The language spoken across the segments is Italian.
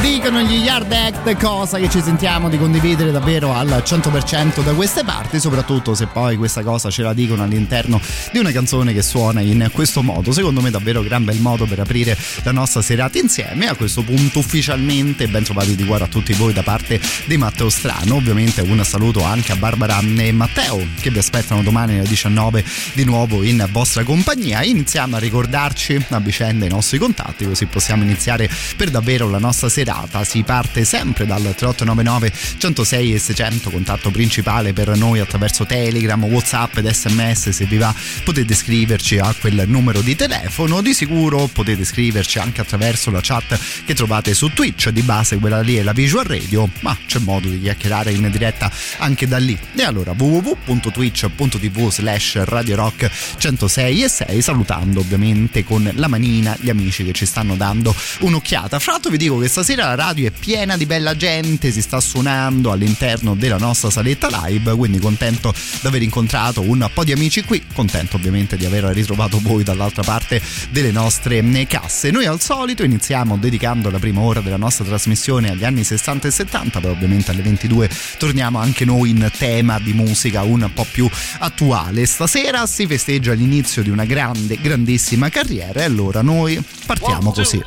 Dicono gli Yard Act, cosa che ci sentiamo di condividere davvero al 100% da queste parti, soprattutto se poi questa cosa ce la dicono all'interno di una canzone che suona in questo modo. Secondo me davvero gran bel modo per aprire la nostra serata insieme. A questo punto ufficialmente ben trovati di cuore a tutti voi da parte di Matteo Strano. Ovviamente un saluto anche a Barbara e Matteo che vi aspettano domani alle 19 di nuovo in vostra compagnia. Iniziamo a ricordarci a vicenda i nostri contatti così possiamo iniziare per davvero la nostra serata. Si parte sempre dal 3899 106 e 600, contatto principale per noi attraverso Telegram, Whatsapp ed SMS. Se vi va potete scriverci a quel numero di telefono. Di sicuro potete scriverci anche attraverso la chat che trovate su Twitch. Di base quella lì è la Visual Radio, ma c'è modo di chiacchierare in diretta anche da lì. E allora www.twitch.tv slash Radio Rock 106 e 6 salutando ovviamente con la manina gli amici che ci stanno dando un'occhiata. Fra l'altro vi dico che stasera stasera la radio è piena di bella gente, si sta suonando all'interno della nostra saletta live, quindi contento di aver incontrato un po' di amici qui, contento ovviamente di aver ritrovato voi dall'altra parte delle nostre casse. Noi al solito iniziamo dedicando la prima ora della nostra trasmissione agli anni 60 e 70, poi ovviamente alle 22 torniamo anche noi in tema di musica un po' più attuale. Stasera si festeggia l'inizio di una grande, grandissima carriera e allora noi partiamo così.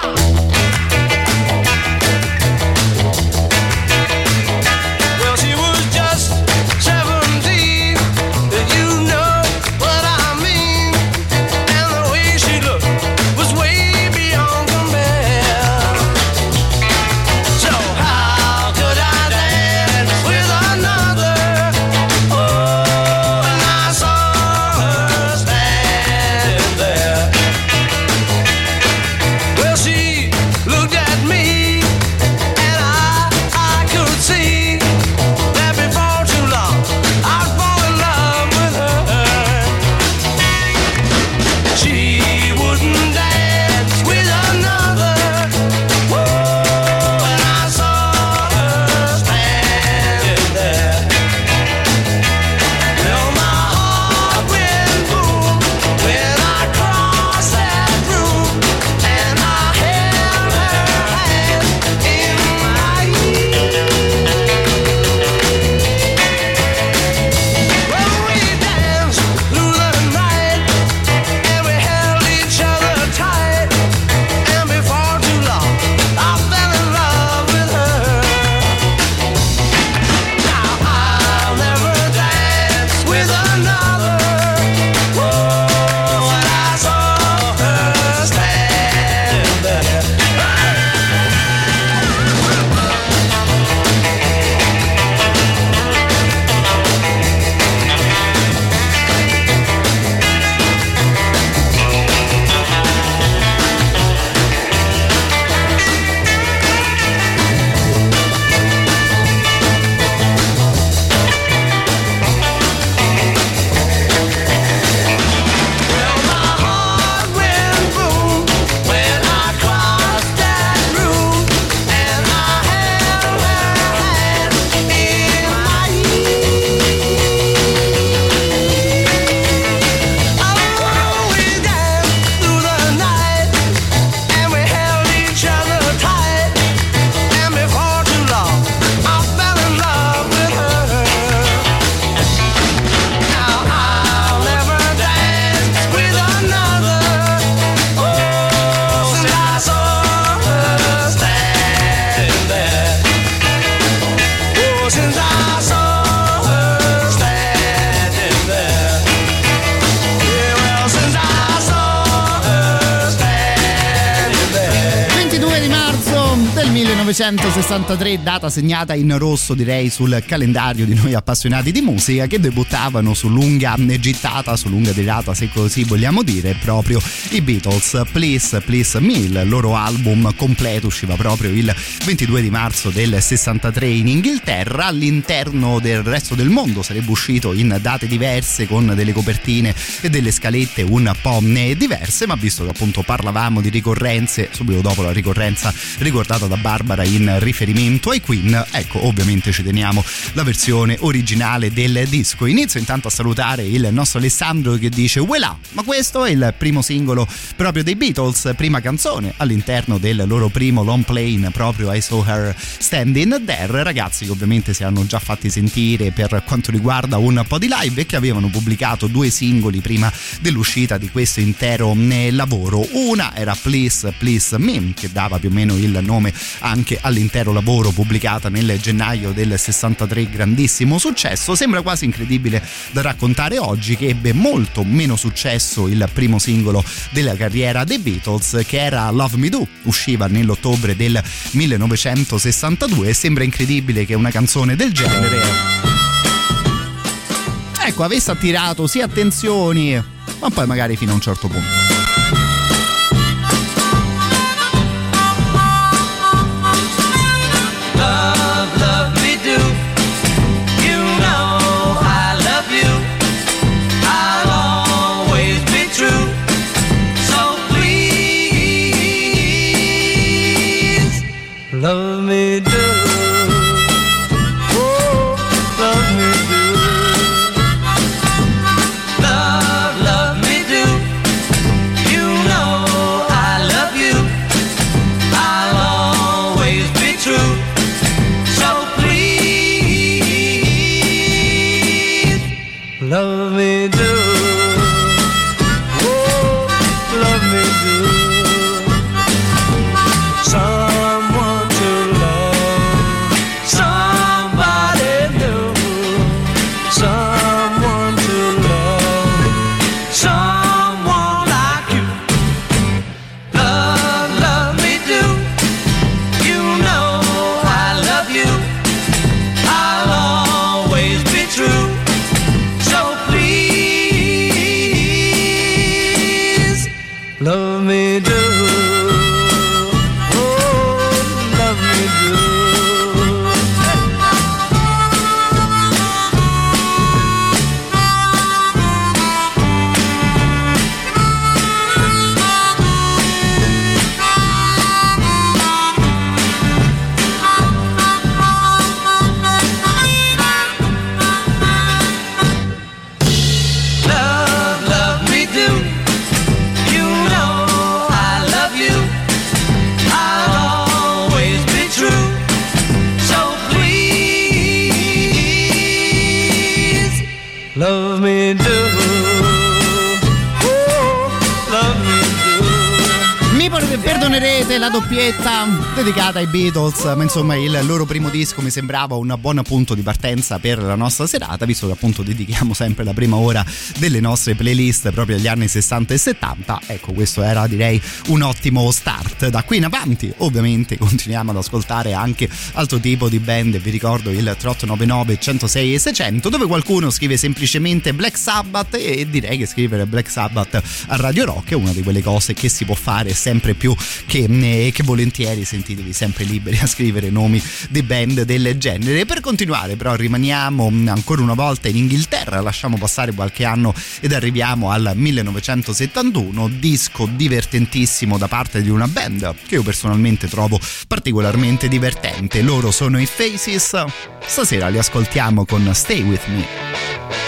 Well, data segnata in rosso direi sul calendario di noi appassionati di musica che debuttavano su lunga gittata, su lunga tirata se così vogliamo dire, proprio i Beatles. Please, Please Me, il loro album completo usciva proprio il 22 di marzo del 63 in Inghilterra, all'interno del resto del mondo sarebbe uscito in date diverse con delle copertine e delle scalette un po' diverse, ma visto che appunto parlavamo di ricorrenze, subito dopo la ricorrenza ricordata da Barbara in riferimento ai Queen, ecco ovviamente ci teniamo la versione originale del disco. Inizio intanto a salutare il nostro Alessandro che dice Voilà, ma questo è il primo singolo proprio dei Beatles, prima canzone all'interno del loro primo long plane proprio I Saw Her Standing There, ragazzi che ovviamente si erano già fatti sentire per quanto riguarda un po' di live e che avevano pubblicato due singoli prima dell'uscita di questo intero eh, lavoro. Una era Please Please Me che dava più o meno il nome anche all'intero lavoro pubblicata nel gennaio del 63 grandissimo successo. Sembra quasi incredibile da raccontare oggi che ebbe molto meno successo il primo singolo della carriera dei Beatles che era Love Me Do usciva nell'ottobre del 1962 e sembra incredibile che una canzone del genere ecco avesse attirato sia attenzioni ma poi magari fino a un certo punto pietam dedicata ai Beatles, ma insomma il loro primo disco mi sembrava un buon punto di partenza per la nostra serata, visto che appunto dedichiamo sempre la prima ora delle nostre playlist proprio agli anni 60 e 70. Ecco, questo era direi un ottimo start. Da qui in avanti, ovviamente, continuiamo ad ascoltare anche altro tipo di band. Vi ricordo il 3899 106 e 600, dove qualcuno scrive semplicemente Black Sabbath e direi che scrivere Black Sabbath a Radio Rock è una di quelle cose che si può fare sempre più che, eh, che volentieri sentite sentitevi sempre liberi a scrivere nomi di band del genere. Per continuare però rimaniamo ancora una volta in Inghilterra, lasciamo passare qualche anno ed arriviamo al 1971, disco divertentissimo da parte di una band che io personalmente trovo particolarmente divertente. Loro sono i Faces, stasera li ascoltiamo con Stay With Me.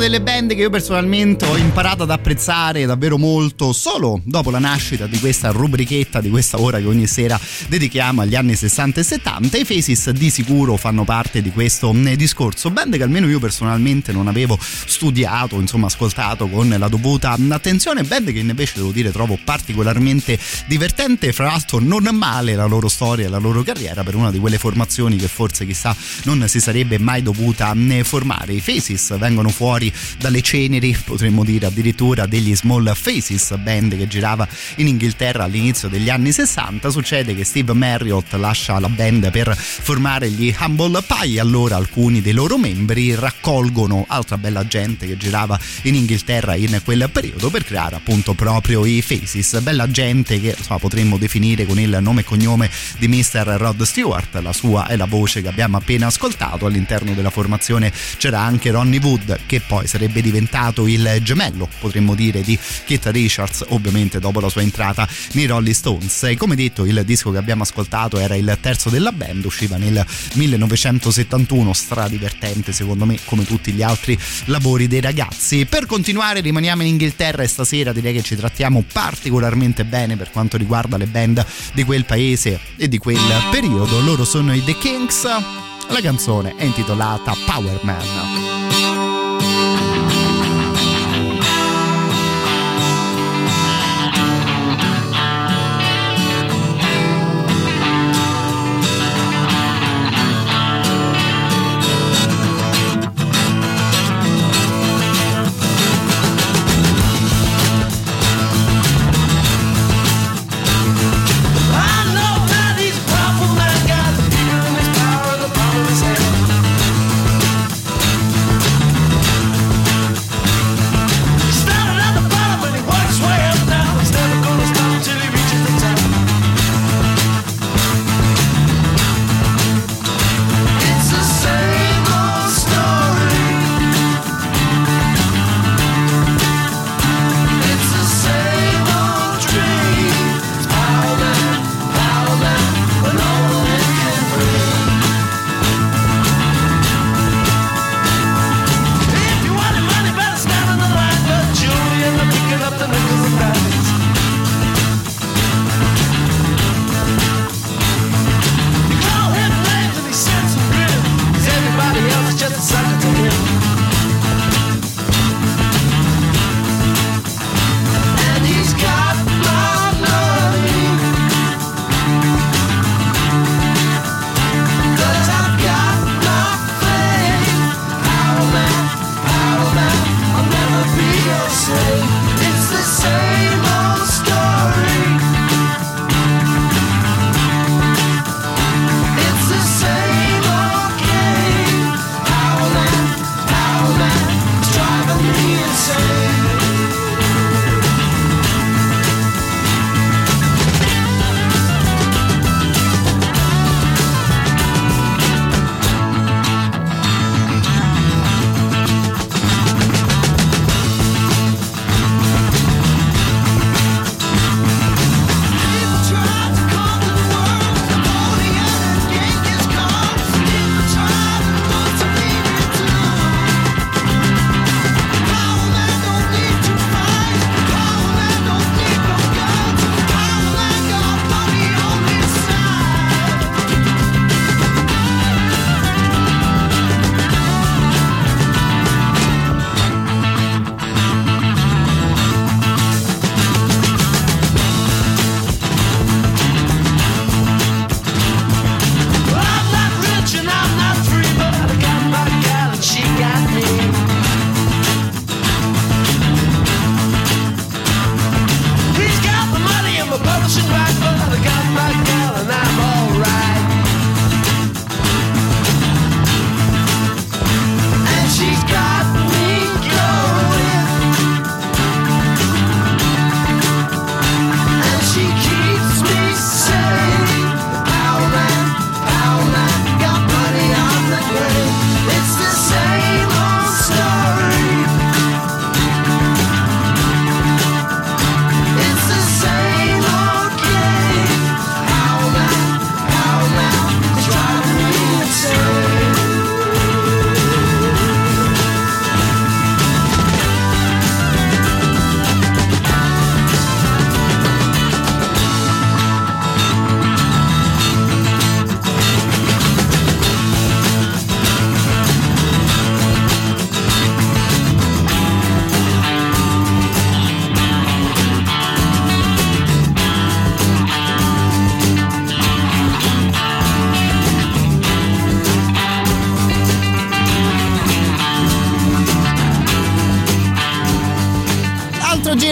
Delle band che io personalmente ho imparato ad apprezzare davvero molto solo dopo la nascita di questa rubrichetta, di questa ora che ogni sera dedichiamo agli anni 60 e 70. I Faces di sicuro fanno parte di questo mm, discorso. Band che almeno io personalmente non avevo studiato, insomma ascoltato con la dovuta attenzione. Band che invece devo dire trovo particolarmente divertente, fra l'altro non male la loro storia e la loro carriera per una di quelle formazioni che forse chissà non si sarebbe mai dovuta mm, formare. I Faces vengono fuori dalle ceneri, potremmo dire addirittura degli Small Faces, band che girava in Inghilterra all'inizio degli anni 60. Succede che Steve Marriott lascia la band per formare gli Humble Pie, allora alcuni dei loro membri raccolgono altra bella gente che girava in Inghilterra in quel periodo per creare appunto proprio i Faces, bella gente che insomma, potremmo definire con il nome e cognome di Mr. Rod Stewart, la sua è la voce che abbiamo appena ascoltato, all'interno della formazione c'era anche Ronnie Wood che poi sarebbe diventato il gemello, potremmo dire, di Keith Richards, ovviamente dopo la sua entrata nei Rolling Stones. E come detto, il disco che abbiamo ascoltato era il terzo della band, usciva nel 1971, stradivertente secondo me, come tutti gli altri lavori dei ragazzi. Per continuare rimaniamo in Inghilterra e stasera direi che ci trattiamo particolarmente bene per quanto riguarda le band di quel paese e di quel periodo. Loro sono i The Kings. La canzone è intitolata Power Man.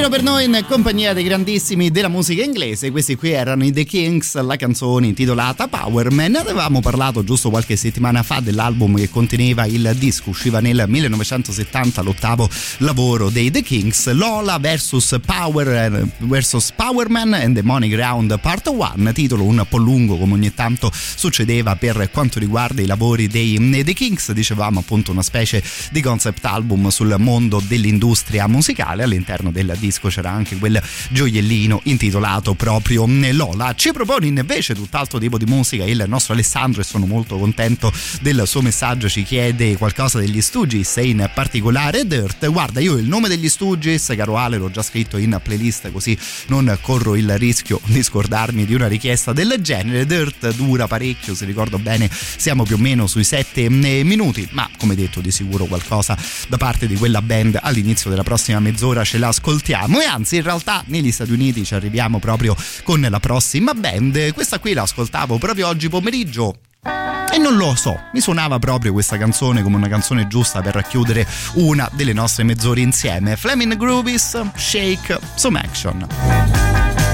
Giro per noi in compagnia dei grandissimi della musica inglese. Questi qui erano i The Kings, la canzone intitolata Power Man. Avevamo parlato giusto qualche settimana fa dell'album che conteneva il disco, usciva nel 1970 l'ottavo lavoro dei The Kings, Lola vs Power vs Power Man and the Money Ground Part 1, titolo un po' lungo come ogni tanto succedeva per quanto riguarda i lavori dei The Kings, dicevamo appunto una specie di concept album sul mondo dell'industria musicale all'interno del disco c'era anche quel gioiellino intitolato proprio Lola. Ci propone invece tutt'altro tipo di musica il nostro Alessandro e sono molto contento del suo messaggio, ci chiede qualcosa degli Stooges e in particolare Dirt. Guarda, io il nome degli Stooges, caro Ale, l'ho già scritto in playlist così non corro il rischio di scordarmi di una richiesta del genere. Dirt dura parecchio, se ricordo bene siamo più o meno sui 7 minuti, ma come detto di sicuro qualcosa da parte di quella band all'inizio della prossima mezz'ora ce l'ascoltiamo e anzi in realtà negli Stati Uniti ci arriviamo proprio con la prossima band. Questa qui l'ascoltavo proprio oggi pomeriggio e non lo so, mi suonava proprio questa canzone come una canzone giusta per racchiudere una delle nostre mezz'ore insieme. Fleming Groovies, Shake, Some Action.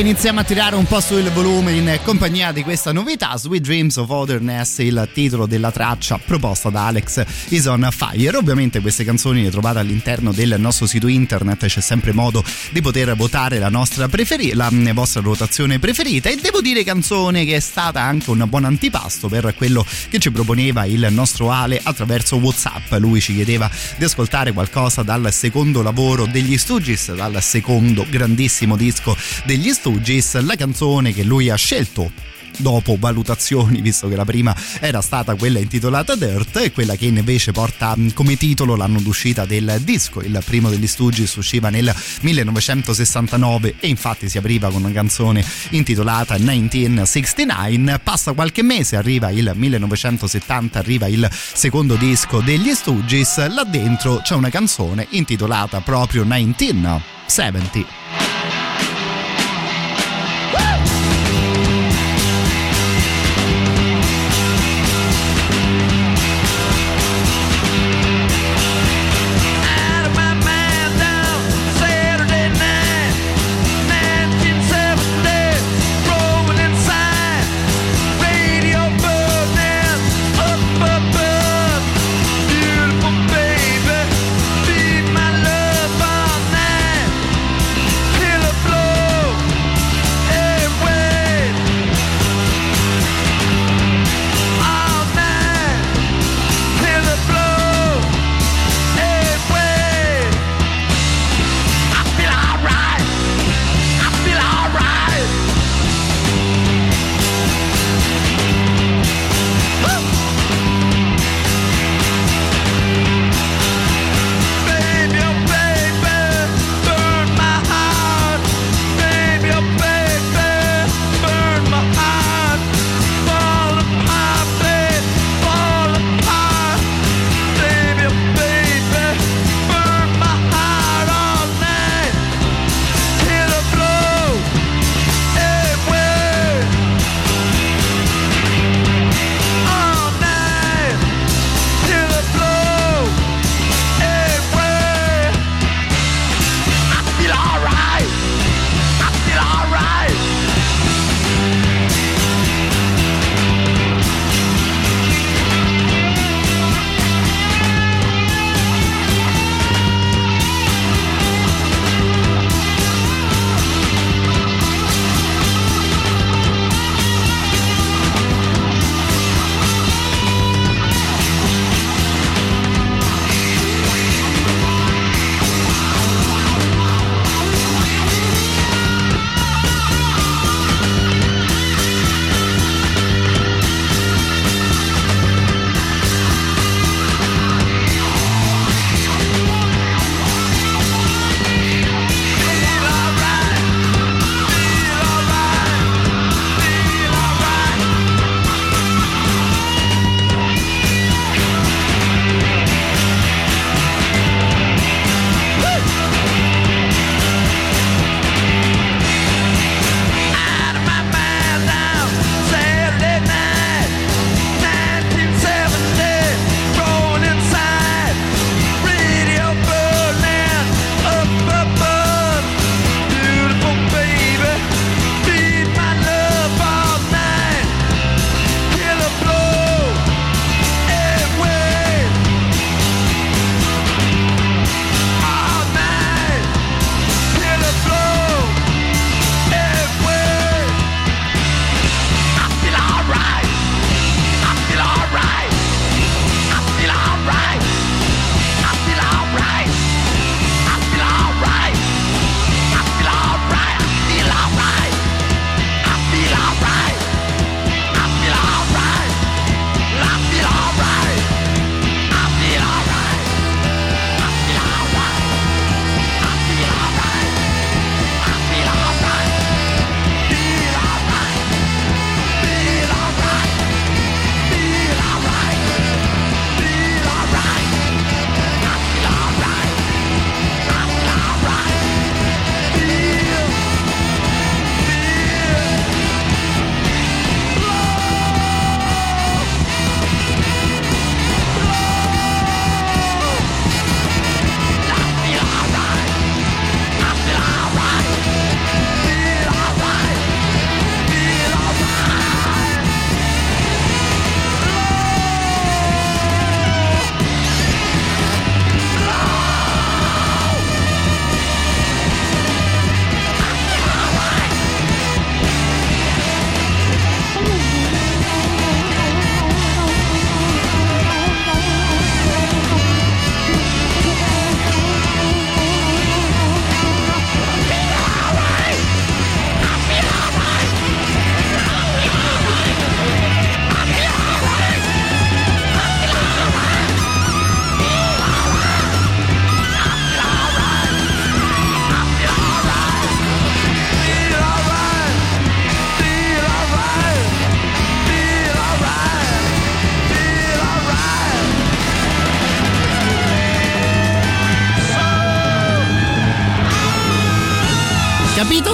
Iniziamo a tirare un po' sul volume in compagnia di questa novità. Sweet Dreams of Otherness, il titolo della traccia proposta da Alex is on fire. Ovviamente queste canzoni le trovate all'interno del nostro sito internet, c'è sempre modo di poter votare la preferita, la vostra rotazione preferita. E devo dire canzone che è stata anche un buon antipasto per quello che ci proponeva il nostro Ale attraverso WhatsApp. Lui ci chiedeva di ascoltare qualcosa dal secondo lavoro degli Stooges, dal secondo grandissimo disco degli Stooges, la canzone che lui ha scelto dopo valutazioni, visto che la prima era stata quella intitolata Dirt e quella che invece porta mm, come titolo l'anno d'uscita del disco. Il primo degli Stooges usciva nel 1969 e infatti si apriva con una canzone intitolata 1969. Passa qualche mese, arriva il 1970, arriva il secondo disco degli Stooges. Là dentro c'è una canzone intitolata proprio 1970.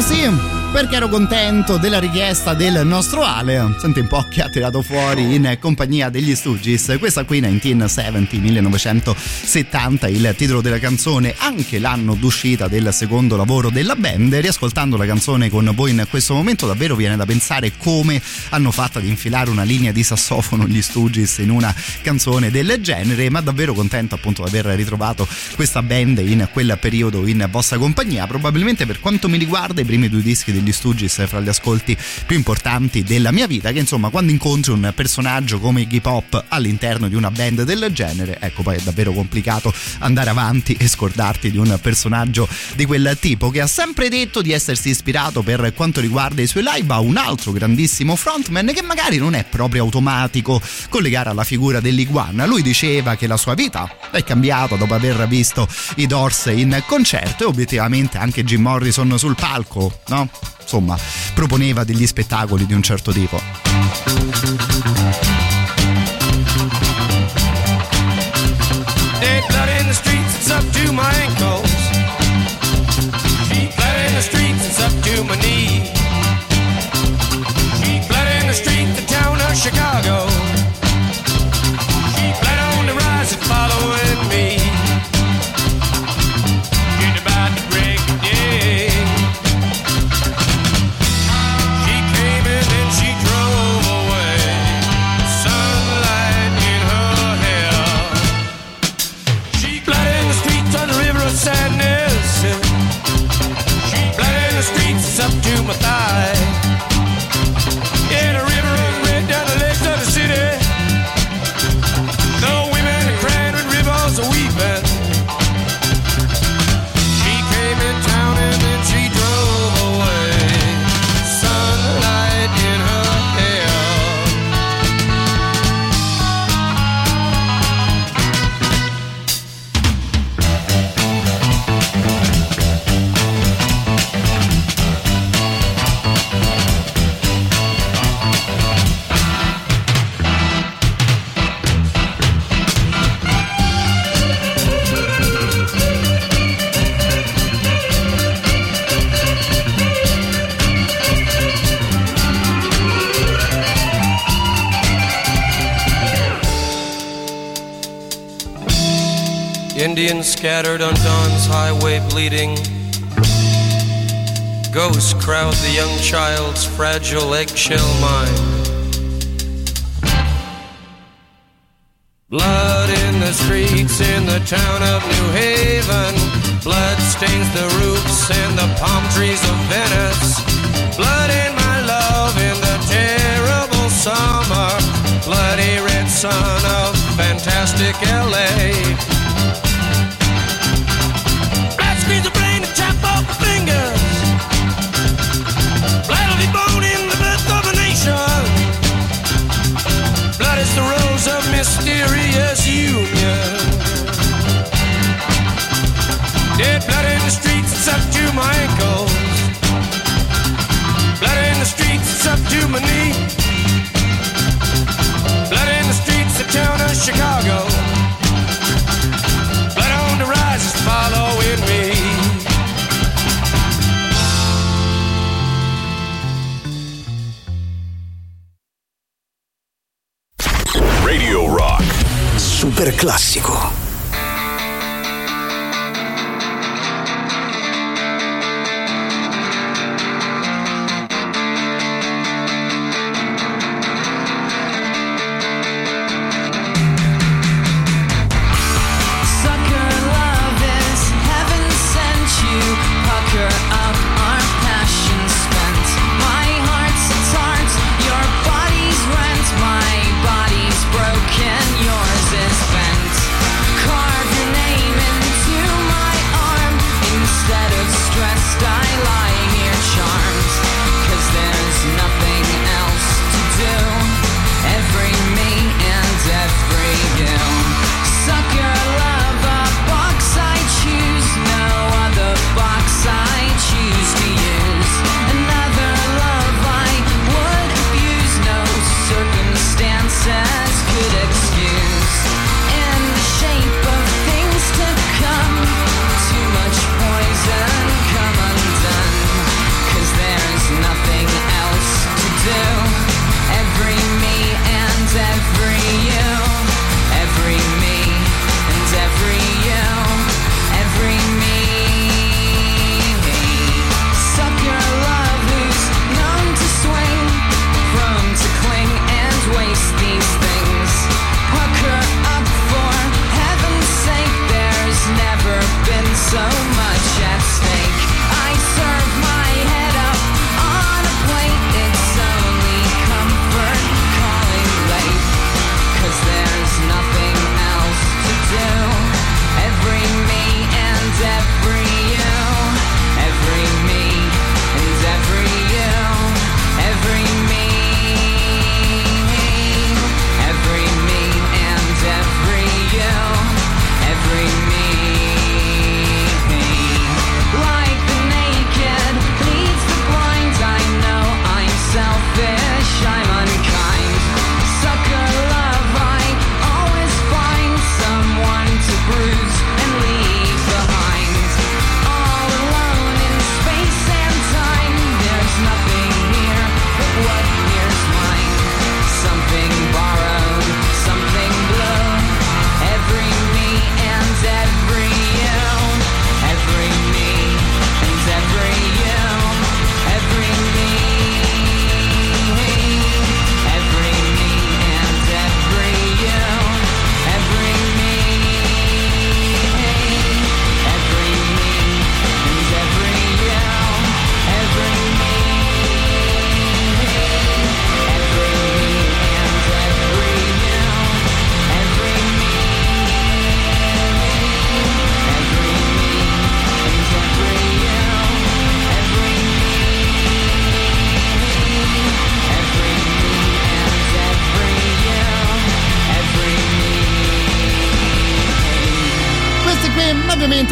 Capito sì perché ero contento della richiesta del nostro Ale. Senti un po' che ha tirato fuori in compagnia degli Stooges. Questa qui 1970, 1970, il titolo della canzone, anche l'anno d'uscita del secondo lavoro della band. Riascoltando la canzone con voi in questo momento davvero viene da pensare come hanno fatto ad infilare una linea di sassofono gli Stooges in una canzone del genere, ma davvero contento appunto di aver ritrovato questa band in quel periodo in vostra compagnia. Probabilmente per quanto mi riguarda i primi due dischi degli Stooges fra gli ascolti più importanti della mia vita che insomma quando incontri un personaggio come Iggy Pop all'interno di una band del genere ecco poi è davvero complicato andare avanti e scordarti di un personaggio di quel tipo che ha sempre detto di essersi ispirato per quanto riguarda i suoi live a un altro grandissimo frontman che magari non è proprio automatico collegare alla figura dell'iguana lui diceva che la sua vita è cambiata dopo aver visto i Doors in concerto e obiettivamente anche Jim Morrison sul palco no? Insomma proponeva degli spettacoli di un certo tipo. The streets, it's up to my knees. Sheep blood in the streets, the town of Chicago. Indians scattered on dawn's highway bleeding. Ghosts crowd the young child's fragile eggshell mind. Blood in the streets in the town of New Haven. Blood stains the roofs and the palm trees of Venice. Blood in my love in the terrible summer. Bloody red sun of fantastic LA. Mysterious union. Dead blood in the streets, it's up to my ankles. Blood in the streets, it's up to my knee. Blood in the streets, the town of Chicago. Super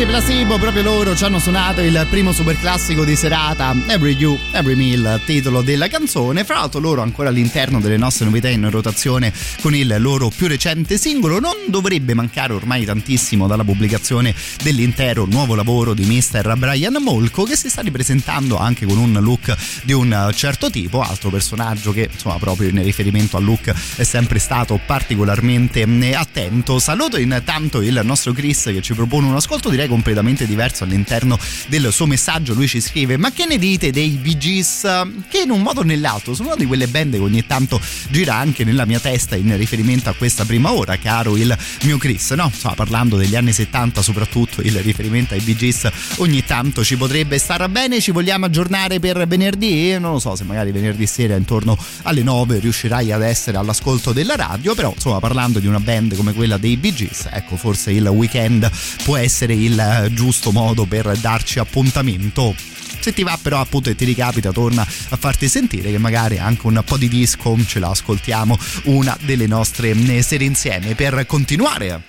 classico. Placebo, proprio loro ci hanno suonato il primo super classico di serata, Every You, Every Meal, titolo della canzone. Fra l'altro loro ancora all'interno delle nostre novità in rotazione con il loro più recente singolo. Non dovrebbe mancare ormai tantissimo dalla pubblicazione dell'intero nuovo lavoro di Mr. Brian Molko che si sta ripresentando anche con un look di un certo tipo, altro personaggio che insomma proprio in riferimento al look è sempre stato particolarmente attento. Saluto intanto il nostro Chris che ci propone un ascolto direi con completamente diverso all'interno del suo messaggio. Lui ci scrive: Ma che ne dite dei Bee Gees? Che in un modo o nell'altro sono una di quelle band che ogni tanto gira anche nella mia testa in riferimento a questa prima ora, caro il mio Chris. No, insomma, parlando degli anni 70, soprattutto il riferimento ai Bee Gees ogni tanto ci potrebbe stare bene. Ci vogliamo aggiornare per venerdì? Non lo so se magari venerdì sera intorno alle 9 riuscirai ad essere all'ascolto della radio, però insomma parlando di una band come quella dei Bee Gees, ecco forse il weekend può essere il giusto modo per darci appuntamento se ti va però appunto e ti ricapita torna a farti sentire che magari anche un po' di disco ce la ascoltiamo una delle nostre serie insieme per continuare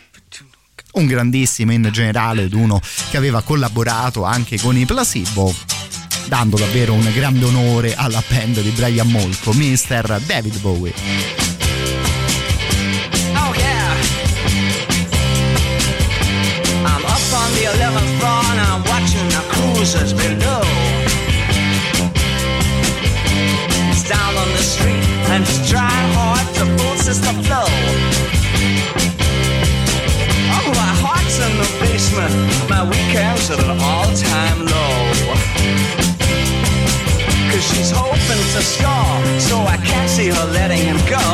un grandissimo in generale ed uno che aveva collaborato anche con i Placebo dando davvero un grande onore alla band di Brian Molko, Mr. David Bowie. The cruisers below. It's down on the street and it's drying hard to full system flow. Oh, my heart's in the basement, my weekends at an all-time low. Cause she's hoping to score, so I can't see her letting him go.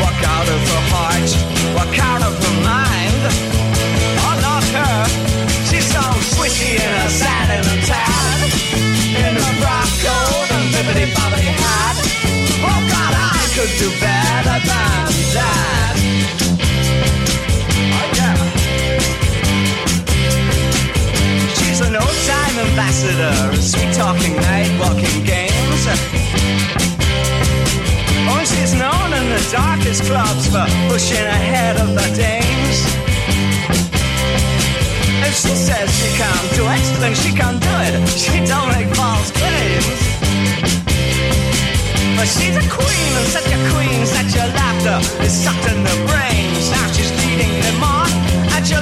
Walk out of her heart, walk out of her mind. In tan. In her frock coat and hat. Oh God, I could do better than that. Oh yeah. She's an old time ambassador, sweet talking night walking games. Oh, she's known in the darkest clubs for pushing ahead of the dames. If she says she can't do it, then she can't do it. She don't make false claims. But she's a queen, and such a queen, such a laughter is sucked in the brains. Now she's leading them on, and she'll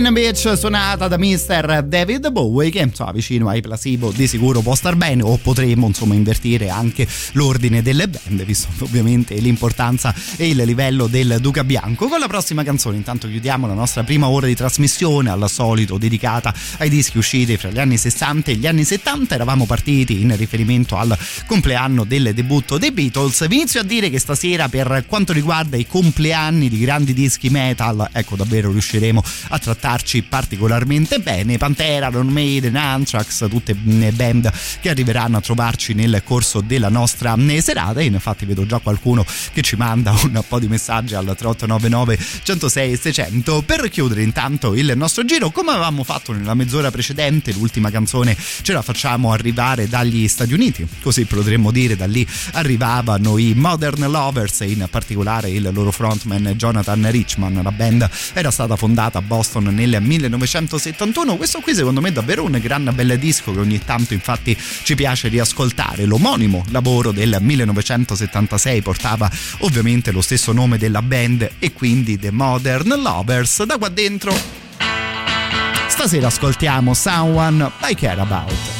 Queen Beach, suonata da Mr. David Bowie, che insomma vicino ai placebo di sicuro può star bene, o potremmo insomma invertire anche l'ordine delle band, visto ovviamente l'importanza e il livello del Duca Bianco. Con la prossima canzone, intanto chiudiamo la nostra prima ora di trasmissione, al solito dedicata ai dischi usciti fra gli anni 60 e gli anni 70. Eravamo partiti in riferimento al compleanno del debutto dei Beatles. Vi inizio a dire che stasera, per quanto riguarda i compleanni di grandi dischi metal, ecco davvero riusciremo a trattarci particolarmente bene. Pantera, Iron Maiden, Anthrax, tutte band che arriveranno a trovarci nel corso della nostra serata. E infatti vedo già qualcuno che ci manda un po' di messaggi al 3899 106 600 per chiudere intanto il nostro giro come avevamo fatto nella mezz'ora precedente l'ultima canzone ce la facciamo arrivare dagli Stati Uniti così potremmo dire da lì arrivavano i Modern Lovers in particolare il loro frontman Jonathan Richman la band era stata fondata a Boston nel 1971 questo qui secondo me è davvero un gran bel disco che ogni tanto infatti ci piace riascoltare. L'omonimo lavoro del 1976 portava ovviamente lo stesso nome della band e quindi The Modern Lovers. Da qua dentro stasera ascoltiamo Someone I Care About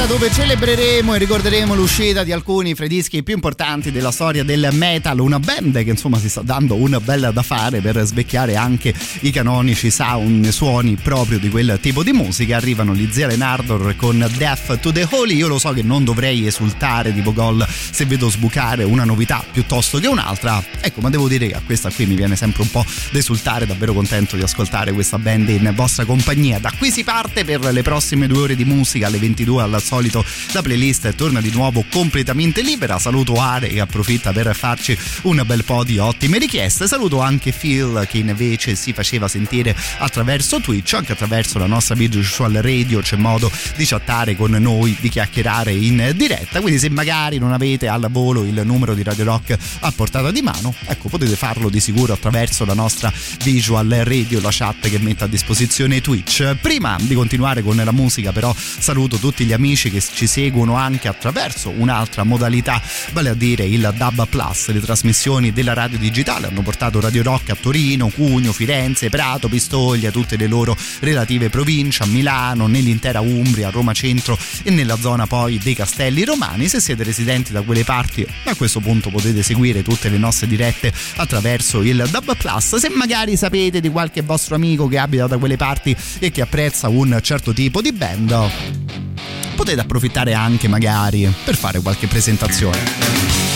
serata dove celebreremo e ricorderemo l'uscita di alcuni fra i dischi più importanti della storia del metal, una band che insomma si sta dando un bel da fare per svecchiare anche i canonici sound, suoni proprio di quel tipo di musica. Arrivano gli Zelen Ardor con Death to the Holy. Io lo so che non dovrei esultare di Vogol se vedo sbucare una novità piuttosto che un'altra. Ecco, ma devo dire che a questa qui mi viene sempre un po' da esultare, davvero contento di ascoltare questa band in vostra compagnia. Da qui si parte per le prossime due ore di musica alle 22 al solito la playlist torna di nuovo completamente libera. Saluto Are che approfitta per farci un bel po' di ottime richieste. Saluto anche Phil che invece si faceva sentire attraverso Twitch, anche attraverso la nostra visual radio c'è modo di chattare con noi, di chiacchierare in diretta. Quindi se magari non avete al volo il numero di Radio Rock a portata di mano, ecco potete farlo di sicuro attraverso la nostra visual radio, la chat che mette a disposizione Twitch. Prima di continuare con la musica però saluto tutti gli amici che ci seguono anche attraverso un'altra modalità, vale a dire il DAB Plus. Le trasmissioni della radio digitale hanno portato Radio Rock a Torino, Cugno, Firenze, Prato, Pistoglia, tutte le loro relative province, a Milano, nell'intera Umbria, Roma Centro e nella zona poi dei Castelli Romani. Se siete residenti da quelle parti, a questo punto potete seguire tutte le nostre dirette attraverso il DAB Plus. Se magari sapete di qualche vostro amico che abita da quelle parti e che apprezza un certo tipo di band, potete approfittare anche magari per fare qualche presentazione.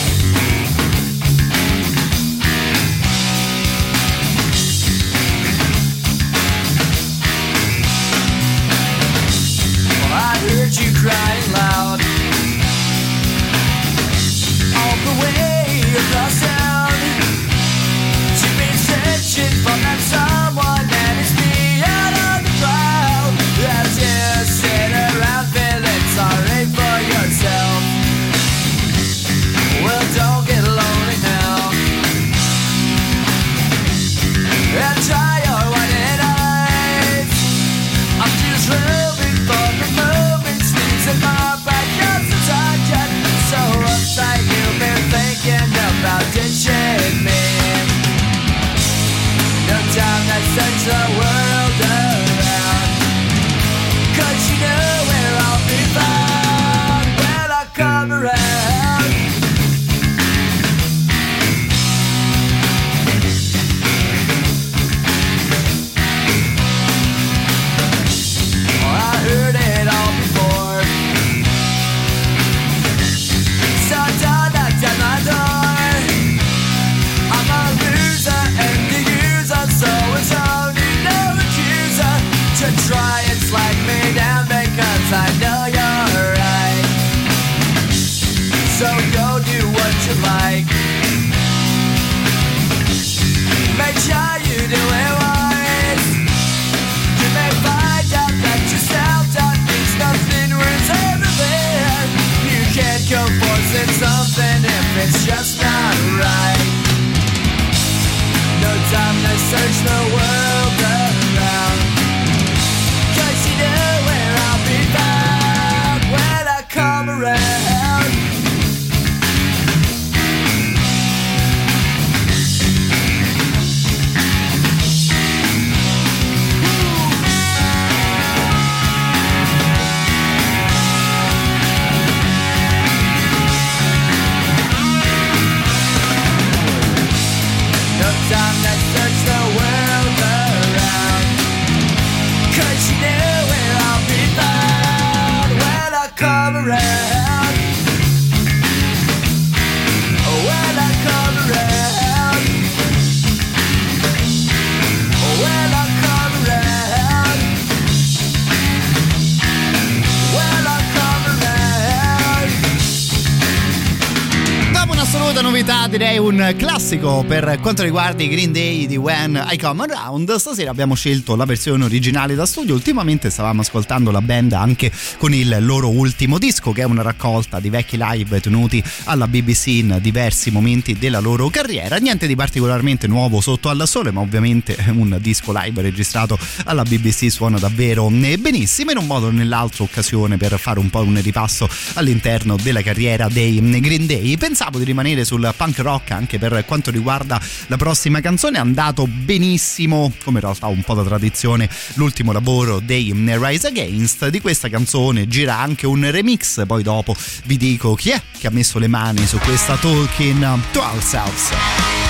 Novità, direi un classico per quanto riguarda i Green Day di When I Come Around. Stasera abbiamo scelto la versione originale da studio. Ultimamente stavamo ascoltando la band anche con il loro ultimo disco, che è una raccolta di vecchi live tenuti alla BBC in diversi momenti della loro carriera. Niente di particolarmente nuovo sotto al sole, ma ovviamente un disco live registrato alla BBC suona davvero benissimo. In un modo o nell'altro occasione per fare un po' un ripasso all'interno della carriera dei Green Day. Pensavo di rimanere su sul punk rock anche per quanto riguarda la prossima canzone. È andato benissimo come in realtà un po' da tradizione l'ultimo lavoro dei Rise Against. Di questa canzone gira anche un remix poi dopo vi dico chi è che ha messo le mani su questa Talking to Ourselves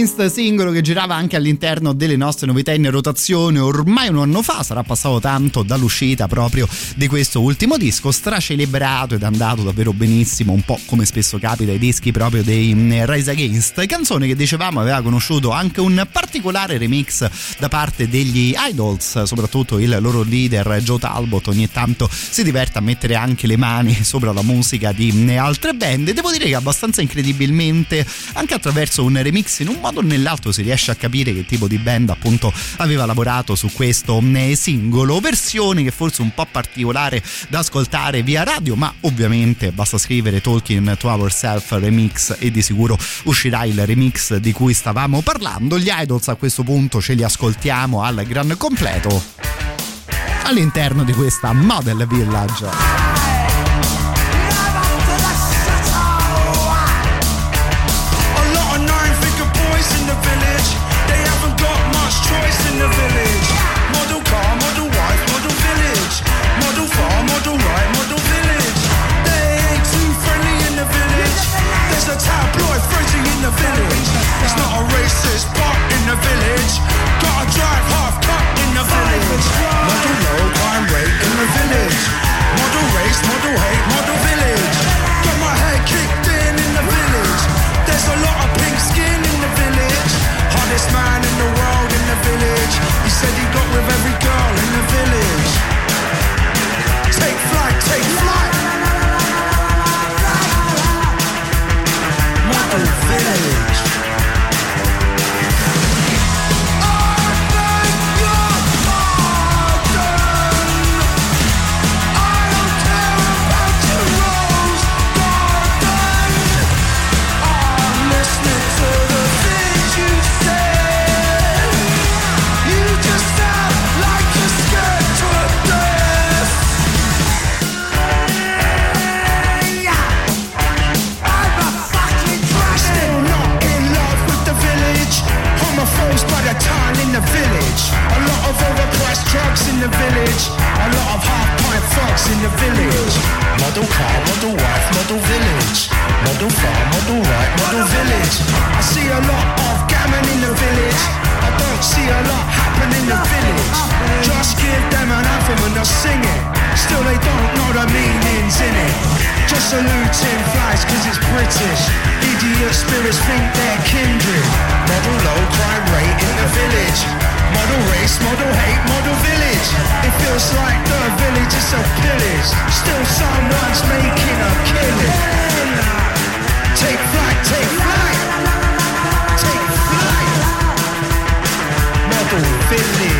Against, singolo che girava anche all'interno delle nostre novità in rotazione ormai un anno fa, sarà passato tanto dall'uscita proprio di questo ultimo disco, stracelebrato ed andato davvero benissimo, un po' come spesso capita ai dischi proprio dei mm, Rise Against, canzone che dicevamo aveva conosciuto anche un particolare remix da parte degli Idols, soprattutto il loro leader Joe Talbot. Ogni tanto si diverte a mettere anche le mani sopra la musica di mm, altre band, devo dire che abbastanza incredibilmente anche attraverso un remix in un modo o nell'altro si riesce a capire che tipo di band appunto aveva lavorato su questo mm, singolo. Versione che forse un po' particolare da ascoltare via radio ma ovviamente basta scrivere Talking to Ourself remix e di sicuro uscirà il remix di cui stavamo parlando. Gli idols a questo punto ce li ascoltiamo al gran completo all'interno di questa Model Village village. A lot of half-pint fucks in the village. Model car, model wife, model village. Model farm, model right, model village. I see a lot of gammon in the village. I don't see a lot happen in the village. Just give them an anthem and they'll sing it. Still they don't know the meanings in it. Just saluting flies cause it's British. Idiot spirits think they're kindred. Model low crime rate in the village. Model race, model hate, model village. It feels like the village is a pillage. Still someone's making a killing. Take flight, take flight. Take flight. Model village.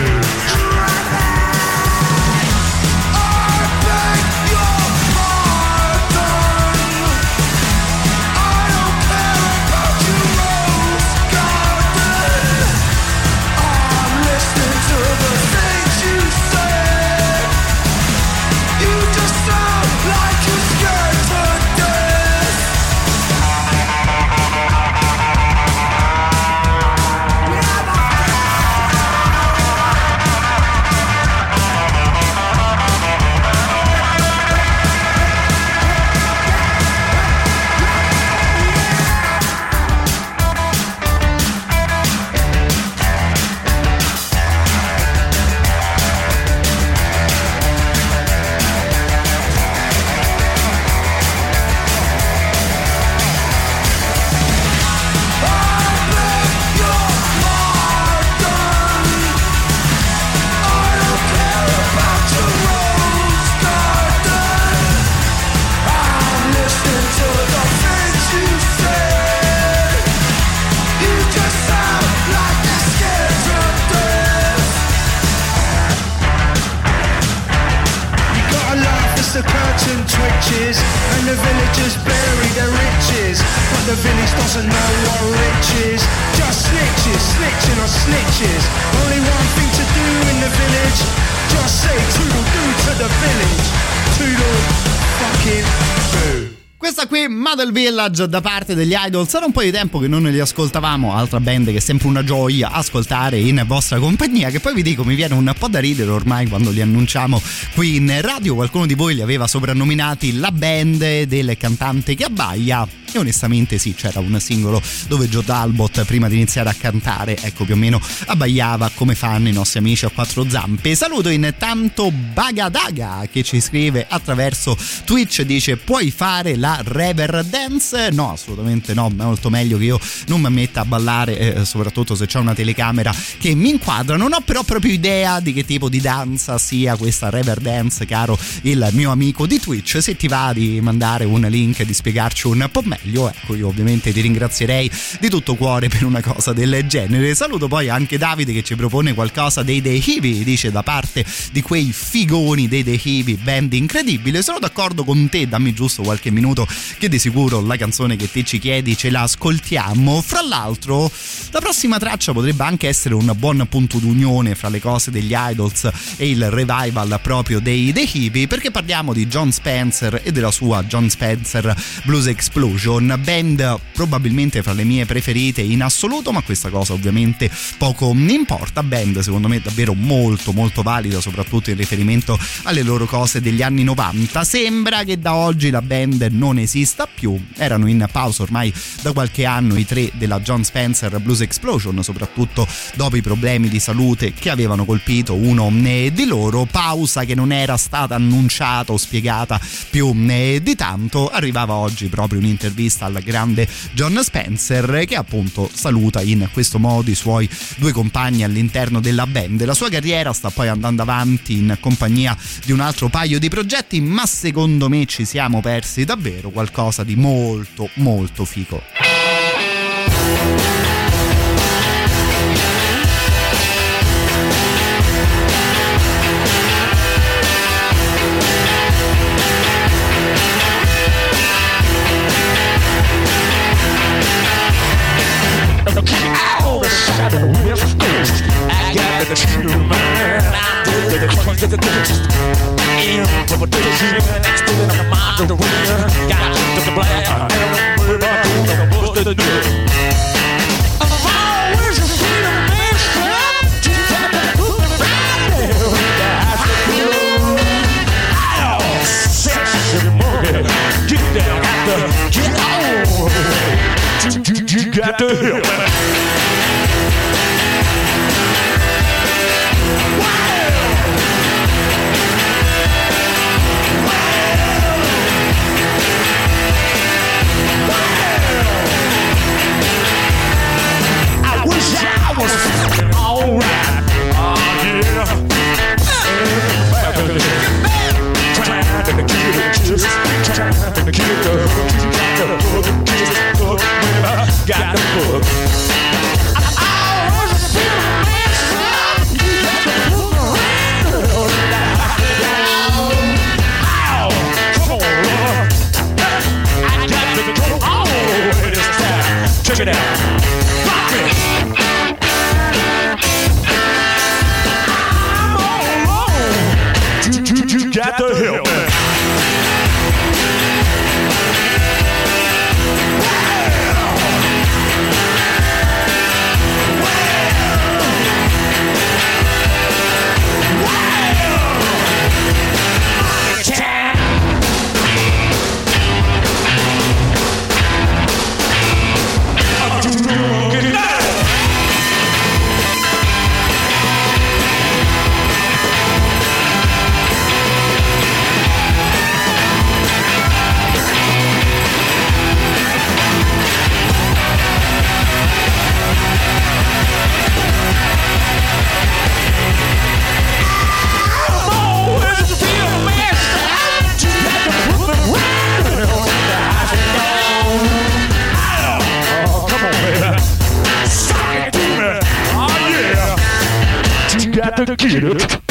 Model Village da parte degli Idols, era un po' di tempo che non li ascoltavamo, altra band che è sempre una gioia ascoltare in vostra compagnia, che poi vi dico mi viene un po' da ridere ormai quando li annunciamo qui in radio, qualcuno di voi li aveva soprannominati la band del cantante che abbaia e onestamente sì, c'era un singolo dove Joe Talbot prima di iniziare a cantare, ecco più o meno abbaiava come fanno i nostri amici a quattro zampe. Saluto intanto Bagadaga che ci scrive attraverso Twitch, dice puoi fare la rever dance? No, assolutamente no, è molto meglio che io non mi metta a ballare, eh, soprattutto se c'è una telecamera che mi inquadra. Non ho però proprio idea di che tipo di danza sia questa rever dance, caro il mio amico di Twitch. Se ti va di mandare un link e di spiegarci un po' meglio, ecco, io ovviamente ti ringrazierei di tutto cuore per una cosa del genere. Saluto poi anche Davide che ci propone qualcosa dei The Heavy, dice da parte di quei figoni dei The Heavy, band incredibile. Sono d'accordo con te, dammi giusto qualche minuto che di sicuro la canzone che te ci chiedi ce la ascoltiamo. Fra l'altro, la prossima traccia potrebbe anche essere un buon punto d'unione fra le cose degli Idols e il revival proprio dei The Hippie, perché parliamo di John Spencer e della sua John Spencer Blues Explosion, band probabilmente fra le mie preferite in assoluto, ma questa cosa ovviamente poco importa. Band secondo me davvero molto molto valida, soprattutto in riferimento alle loro cose degli anni 90. Sembra che da oggi la band non esista più, erano in pausa ormai da qualche anno i tre della John Spencer Blues Explosion, soprattutto dopo i problemi di salute che avevano colpito uno di loro, pausa che non era stata annunciata o spiegata più di tanto, arrivava oggi proprio un'intervista al grande John Spencer che appunto saluta in questo modo i suoi due compagni all'interno della band. La sua carriera sta poi andando avanti in compagnia di un altro paio di progetti, ma secondo me ci siamo persi davvero qualcosa di molto molto fico. to the a the year, still in mind of the. Got to the black, never. I'm a freedom man, the of the hood, right. I'll set. Get down, get on. You got to help. Trying to get it, just trying to get it, got the book, just book, got the book. Check it out. Rock it. I'm all alone. You, you, you got to help Tequila.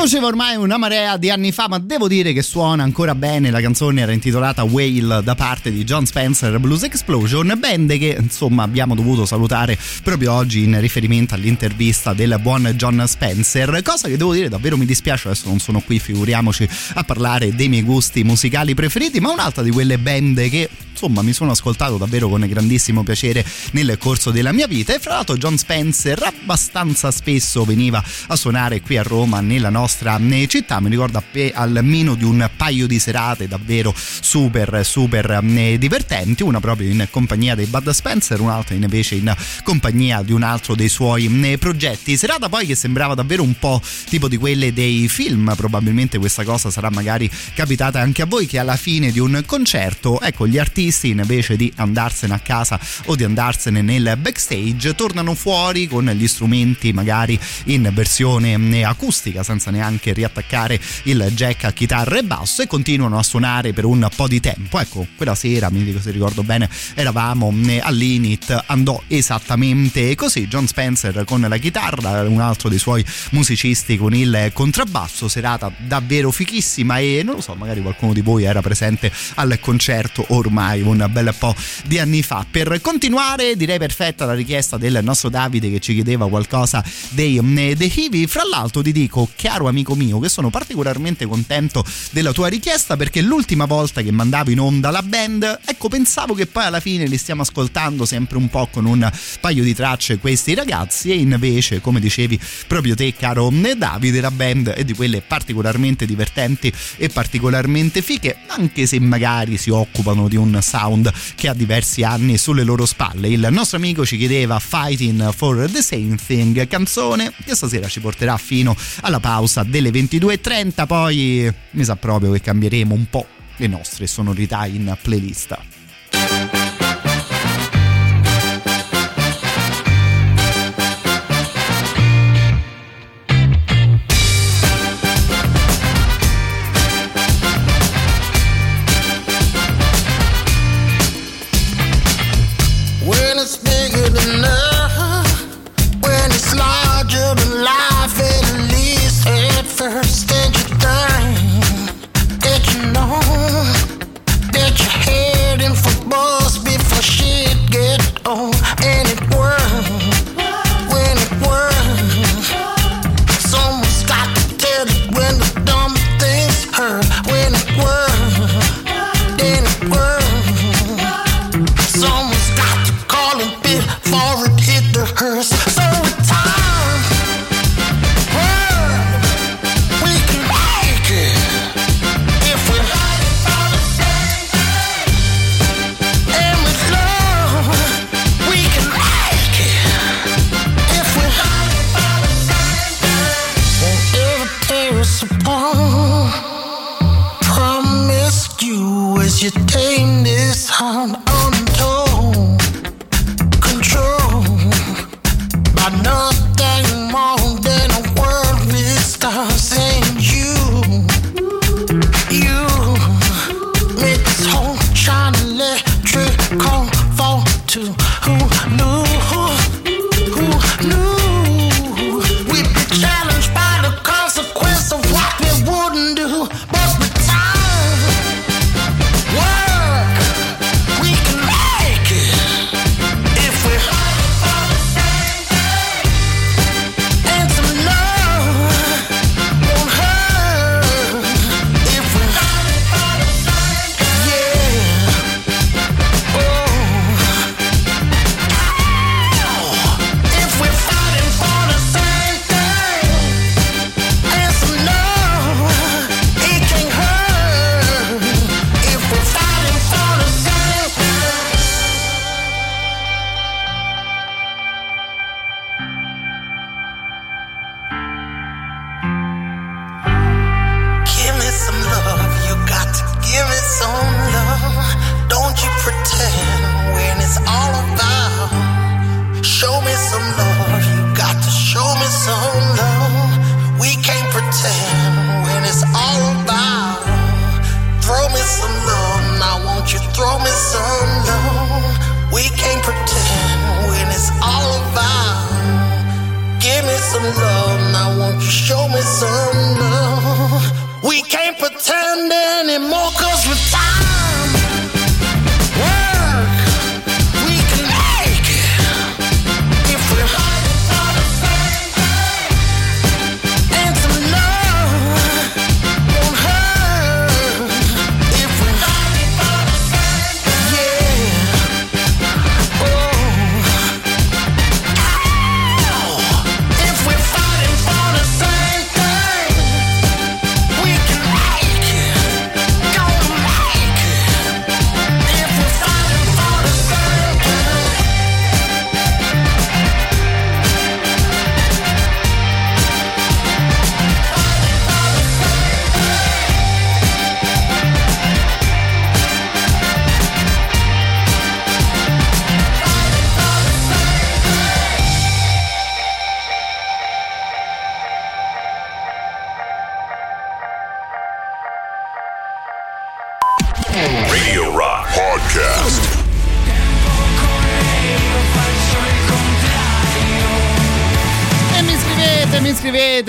Lo usciva ormai una marea di anni fa, ma devo dire che suona ancora bene. La canzone era intitolata Whale da parte di John Spencer Blues Explosion, band che insomma abbiamo dovuto salutare proprio oggi in riferimento all'intervista del buon John Spencer. Cosa che devo dire davvero mi dispiace, adesso non sono qui, figuriamoci a parlare dei miei gusti musicali preferiti, ma un'altra di quelle band che insomma mi sono ascoltato davvero con grandissimo piacere nel corso della mia vita e fra l'altro John Spencer abbastanza spesso veniva a suonare qui a Roma nella nostra eh, città mi ricordo almeno di un paio di serate davvero super super eh, divertenti una proprio in compagnia dei Bud Spencer un'altra invece in compagnia di un altro dei suoi eh, progetti. Serata poi che sembrava davvero un po' tipo di quelle dei film probabilmente questa cosa sarà magari capitata anche a voi che alla fine di un concerto ecco gli artisti invece di andarsene a casa o di andarsene nel backstage tornano fuori con gli strumenti magari in versione eh, acustica senza neanche riattaccare il jack a chitarra e basso e continuano a suonare per un po' di tempo ecco quella sera mi dico se ricordo bene eravamo eh, all'Init andò esattamente così John Spencer con la chitarra un altro dei suoi musicisti con il contrabbasso serata davvero fichissima e non lo so magari qualcuno di voi era presente al concerto ormai un bel po' di anni fa. Per continuare, direi perfetta la richiesta del nostro Davide che ci chiedeva qualcosa dei eh, The Hivi. Fra l'altro, ti dico, caro amico mio, che sono particolarmente contento della tua richiesta perché l'ultima volta che mandavo in onda la band, ecco, pensavo che poi alla fine li stiamo ascoltando sempre un po' con un paio di tracce questi ragazzi e invece, come dicevi proprio te, caro Davide, la band è di quelle particolarmente divertenti e particolarmente fiche, anche se magari si occupano di un sound che ha diversi anni sulle loro spalle. Il nostro amico ci chiedeva Fighting for the Same Thing, canzone che stasera ci porterà fino alla pausa delle 22.30, poi mi sa proprio che cambieremo un po' le nostre sonorità in playlist.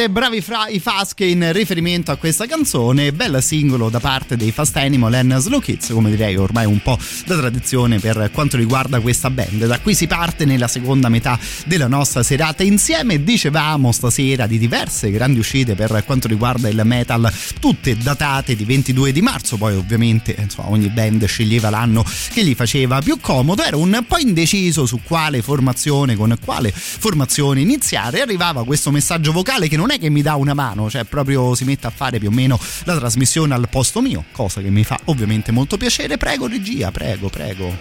Mi scrivete, bravi fra i Fasche in riferimento a questa canzone, bel singolo da parte dei Fast Animal and Slow Kids, come direi ormai un po' da tradizione per quanto riguarda questa band. Da qui si parte nella seconda metà della nostra serata insieme, dicevamo stasera di diverse grandi uscite per quanto riguarda il metal, tutte datate di 22 di marzo, poi ovviamente insomma, ogni band sceglieva l'anno che gli faceva più comodo, ero un po' indeciso su quale formazione, con quale formazione iniziare, arrivava questo messaggio vocale che non è che mi dà una mano, cioè proprio si mette a fare più o meno la trasmissione al posto mio, cosa che mi fa ovviamente molto piacere. Prego regia, prego, prego.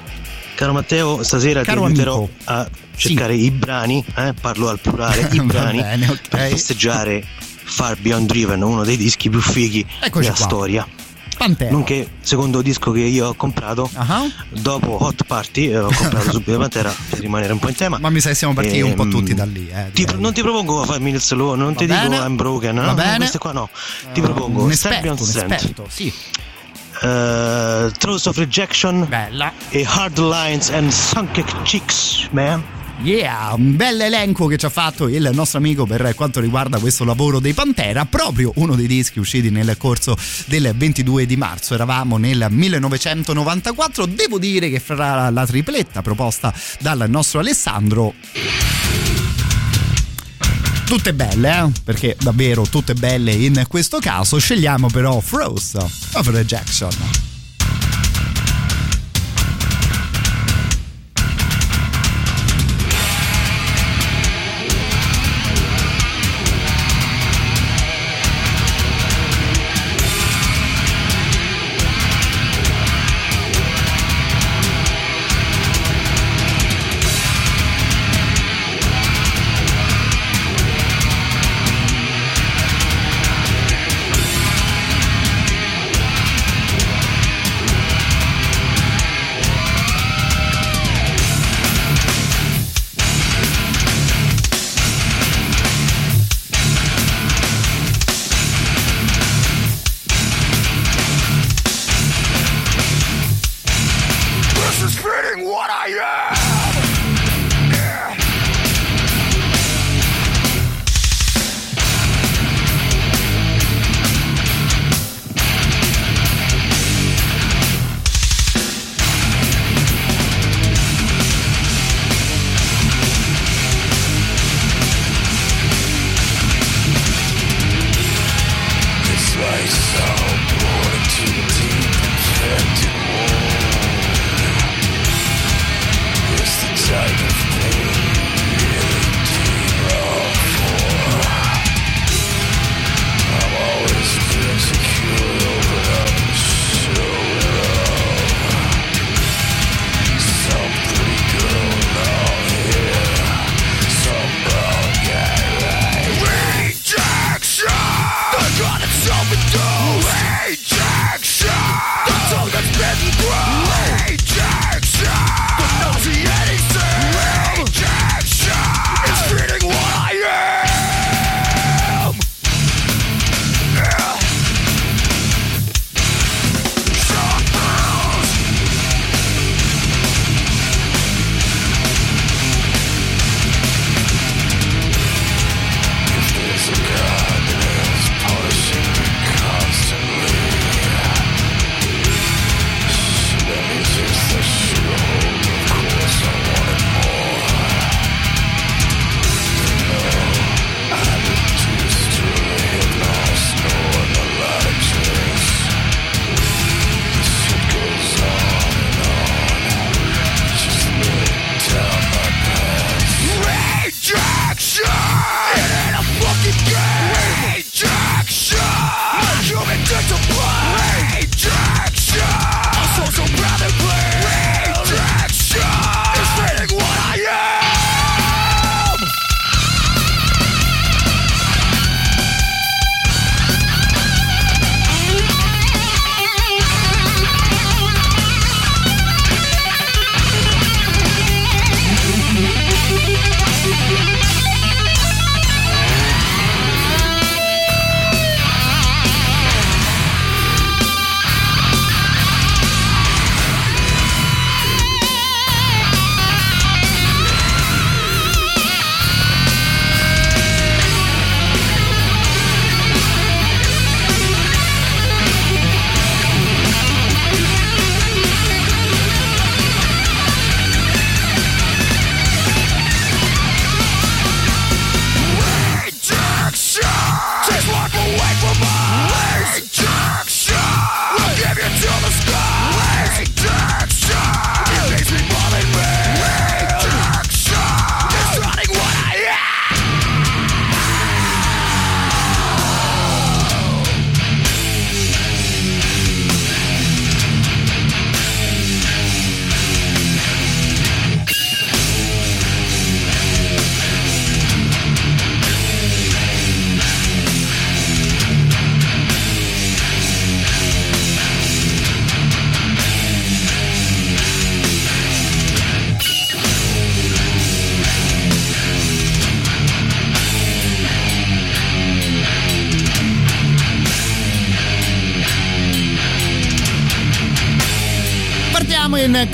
Caro Matteo, stasera Caro ti aiuterò amico. a cercare i brani, eh, parlo al plurale, i brani bene, ok. per festeggiare Far Beyond Driven, uno dei dischi più fighi Eccoci della qua. storia. Pantera. Nonché secondo disco che io ho comprato Ah, dopo Hot Party, eh, ho comprato subito Pantera per rimanere un po' in tema. Ma mi sa che siamo partiti un po' Ehm, tutti da lì. Eh, Ti- non ti propongo Five Minutes Low, non Va ti bene. dico I'm Broken, no? bene. Queste qua no. Ti Eh, propongo un Serbian esperto, Scent, esperto, sì. eh, Throws of Rejection Bella. e Hard Lines and Sunken Chicks, man. Yeah, un bel elenco che ci ha fatto il nostro amico per quanto riguarda questo lavoro dei Pantera, proprio uno dei dischi usciti nel corso del 22 di marzo, eravamo nel 1994, devo dire che fra la tripletta proposta dal nostro Alessandro tutte belle, eh? perché davvero tutte belle in questo caso, scegliamo però Froze of Rejection.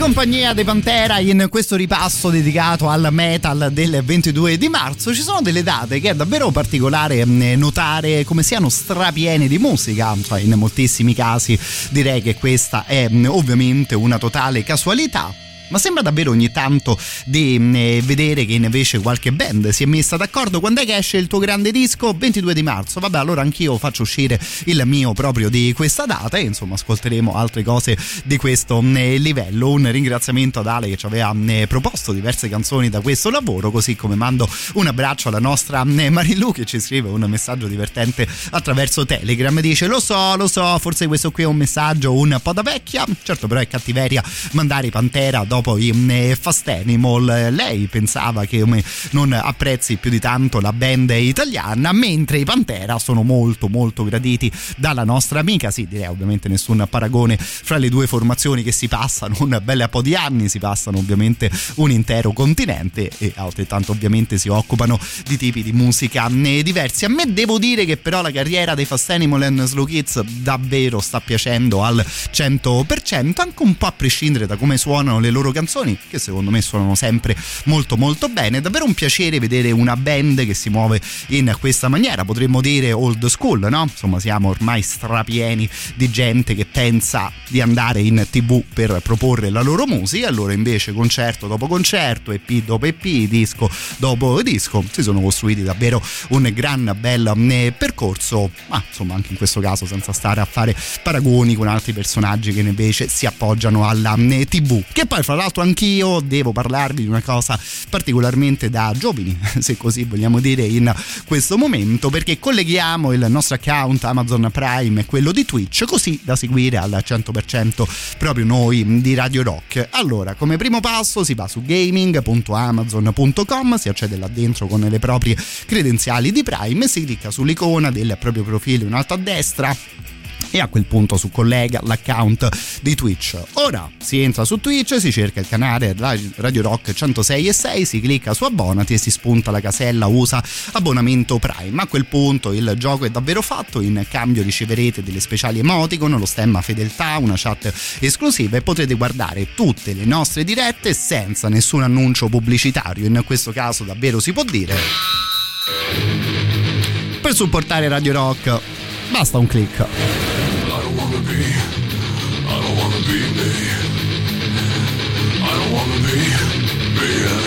Compagnia dei Pantera in questo ripasso dedicato al metal del 22 di marzo. Ci sono delle date che è davvero particolare mm, notare come siano strapiene di musica, in moltissimi casi direi che questa è mm, ovviamente una totale casualità ma sembra davvero ogni tanto di eh, vedere che invece qualche band si è messa d'accordo. Quando è che esce il tuo grande disco? 22 di marzo. Vabbè, allora anch'io faccio uscire il mio proprio di questa data e insomma ascolteremo altre cose di questo eh, livello. Un ringraziamento ad Ale che ci aveva eh, proposto diverse canzoni da questo lavoro, così come mando un abbraccio alla nostra Marilu che ci scrive un messaggio divertente attraverso Telegram. Dice: Lo so, lo so, forse questo qui è un messaggio un po' da vecchia. Certo, però è cattiveria mandare Pantera dopo i eh, Fast Animal. Lei pensava che come non apprezzi più di tanto la band italiana, mentre i Pantera sono molto molto graditi dalla nostra amica. Sì, direi ovviamente nessun paragone fra le due formazioni che si passano un bel po' di anni, si passano ovviamente un intero continente e altrettanto ovviamente si occupano di tipi di musica eh, diversi. A me devo dire che però la carriera dei Fast Animal and Slow Kids davvero sta piacendo al 100%, anche un po' a prescindere da come suonano le loro canzoni, che secondo me suonano sempre molto molto bene. È davvero un piacere vedere una band che si muove in questa maniera, potremmo dire old school, no? Insomma, siamo ormai strapieni di gente che pensa di andare in tv per proporre la loro musica, allora invece concerto dopo concerto, EP dopo EP, disco dopo disco, si sono costruiti davvero un gran bel eh, percorso, ma insomma anche in questo caso senza stare a fare paragoni con altri personaggi che invece si appoggiano alla eh, tv. Che poi fra l'altro anch'io devo parlarvi di una cosa particolarmente da giovani, se così vogliamo dire in questo momento, perché colleghiamo il nostro account Amazon Prime e quello di Twitch, così da seguire al 100% proprio noi di Radio Rock. Allora, come primo passo si va su gaming.amazon.com, si accede là dentro con le proprie credenziali di Prime, si clicca sull'icona del proprio profilo in alto a destra e a quel punto su collega l'account di Twitch. Ora si entra su Twitch, si cerca il canale Radio Rock 106 e 6, si clicca su abbonati e si spunta la casella usa abbonamento Prime. A quel punto il gioco è davvero fatto, in cambio riceverete delle speciali emoticon, lo stemma fedeltà, una chat esclusiva e potrete guardare tutte le nostre dirette senza nessun annuncio pubblicitario. In questo caso davvero si può dire per supportare Radio Rock basta un be. I don't wanna be me. I don't wanna be me.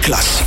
Klasse.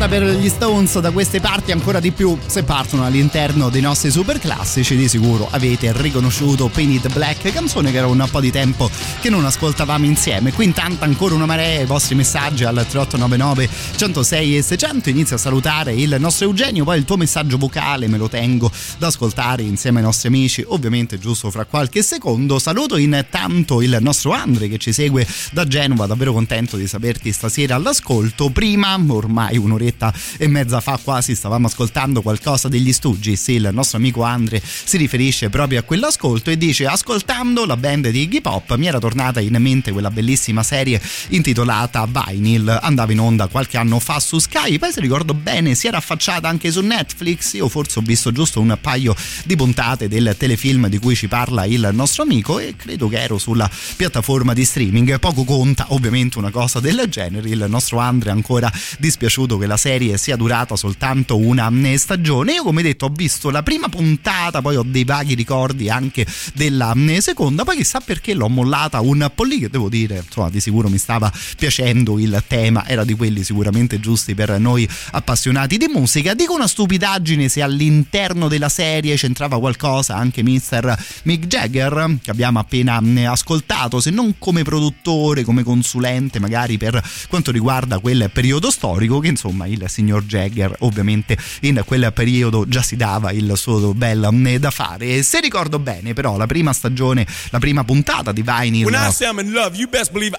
Spalancata per Stones da queste parti ancora di più. Se partono all'interno dei nostri super classici di sicuro avete riconosciuto Painted Black canzone che era un po' di tempo che non ascoltavamo insieme. Qui intanto ancora una marea i vostri messaggi al 3899 106 e 600 inizio a salutare il nostro Eugenio poi il tuo messaggio vocale me lo tengo da ascoltare insieme ai nostri amici. Ovviamente giusto fra qualche secondo saluto intanto il nostro Andre che ci segue da Genova. Davvero contento di saperti stasera all'ascolto. Prima ormai un'oretta e mezza fa quasi stavamo ascoltando qualcosa degli Stooges il nostro amico Andre si riferisce proprio a quell'ascolto e dice ascoltando la band di Iggy Pop mi era tornata in mente quella bellissima serie intitolata Vinyl andava in onda qualche anno fa su Sky poi se ricordo bene si era affacciata anche su Netflix io forse ho visto giusto un paio di puntate del telefilm di cui ci parla il nostro amico e credo che ero sulla piattaforma di streaming poco conta ovviamente una cosa del genere il nostro Andre è ancora dispiaciuto che la serie sia durata soltanto una stagione. Io come detto ho visto la prima puntata poi ho dei vaghi ricordi anche della eh, seconda. Poi chissà perché l'ho mollata un po' lì che devo dire insomma di sicuro mi stava piacendo il tema. Era di quelli sicuramente giusti per noi appassionati di musica. Dico una stupidaggine se all'interno della serie c'entrava qualcosa anche Mr. Mick Jagger che abbiamo appena eh, ascoltato se non come produttore come consulente magari per quanto riguarda quel periodo storico che insomma il signor Jagger ovviamente in quel periodo già si dava il suo bel eh, da fare e se ricordo bene però la prima stagione la prima puntata di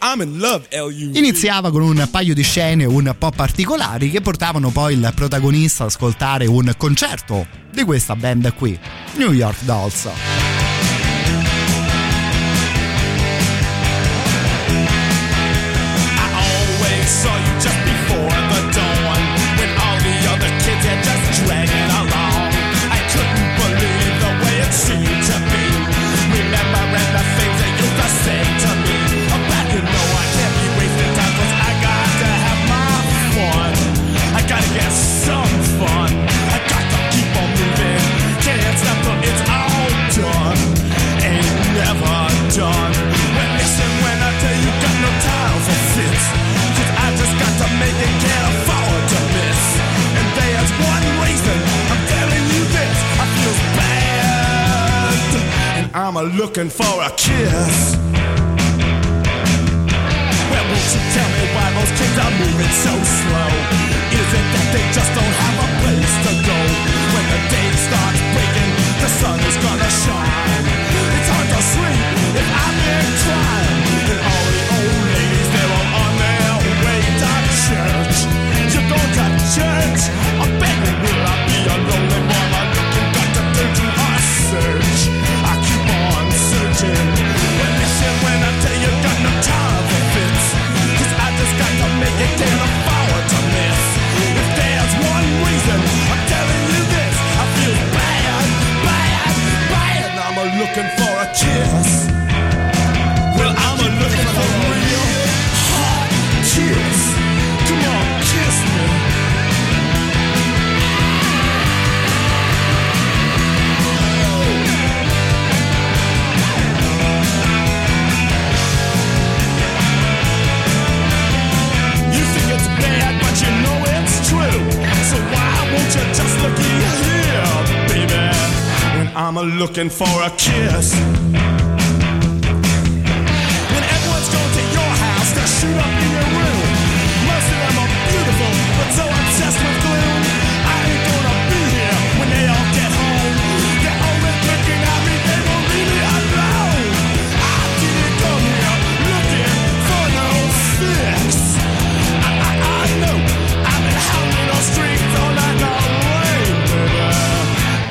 I'm in love, in iniziava con un paio di scene un po' particolari che portavano poi il protagonista ad ascoltare un concerto di questa band qui, New York Dolls. I'm looking for a kiss. Well, won't you tell me why those kids are moving so slow? Is it that they just don't have a Cheers. I'm a looking for a kiss.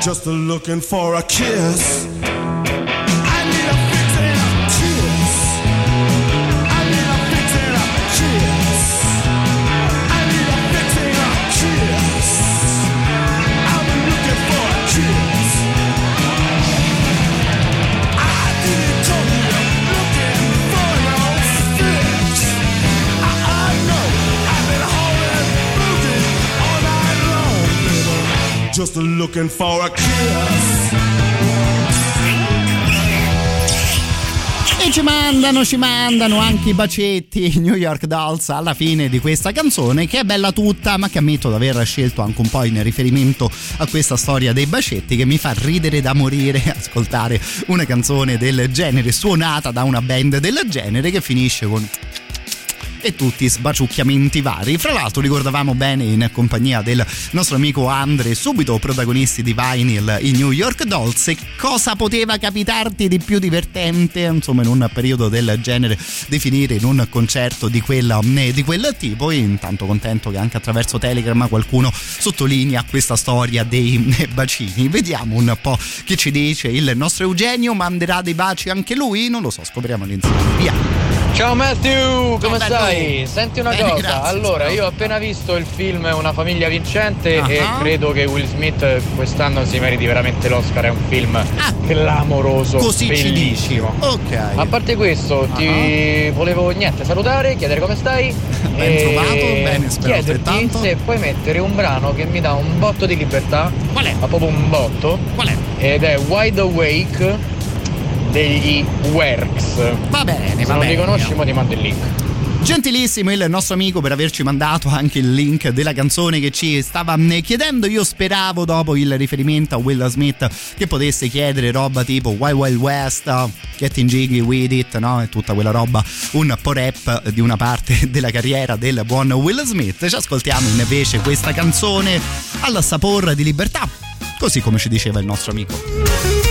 Just looking for a kiss. Just looking for a kiss. E ci mandano, ci mandano anche i bacetti New York Dolls alla fine di questa canzone che è bella tutta ma che ammetto di aver scelto anche un po' in riferimento a questa storia dei bacetti che mi fa ridere da morire ascoltare una canzone del genere suonata da una band del genere che finisce con e tutti sbaciucchiamenti vari. Fra l'altro ricordavamo bene in compagnia del nostro amico Andre, subito protagonisti di Vinyl i New York Dolls e cosa poteva capitarti di più divertente, insomma in un periodo del genere, di finire in un concerto di, quella, di quel tipo e intanto contento che anche attraverso Telegram qualcuno sottolinea questa storia dei bacini. Vediamo un po' che ci dice il nostro Eugenio, manderà dei baci anche lui? Non lo so, scopriamolo insieme. Via! Ciao Matthew, come bello. stai? Senti una Bene, cosa, grazie, allora ciao. io ho appena visto il film Una famiglia vincente Ah. e credo che Will Smith quest'anno si meriti veramente l'Oscar, è un film clamoroso, Ah. Così ci dici. bellissimo. Ok. A parte questo, ti volevo niente salutare, chiedere come stai Ben e trovato, bene, spero chiederti se puoi mettere un brano che mi dà un botto di libertà. Qual è? Ma proprio un botto. Qual è? Ed è Wide Awake degli Works. Va bene, Se va non li bene. conosci, mo ti mando il link. Gentilissimo il nostro amico per averci mandato anche il link della canzone che ci stava eh, chiedendo. Io speravo dopo il riferimento a Will Smith che potesse chiedere roba tipo Wild Wild West, Getting Jiggy With It, no? E tutta quella roba, un po' rap di una parte della carriera del buon Will Smith. Ci ascoltiamo invece questa canzone al sapore di libertà, così come ci diceva il nostro amico.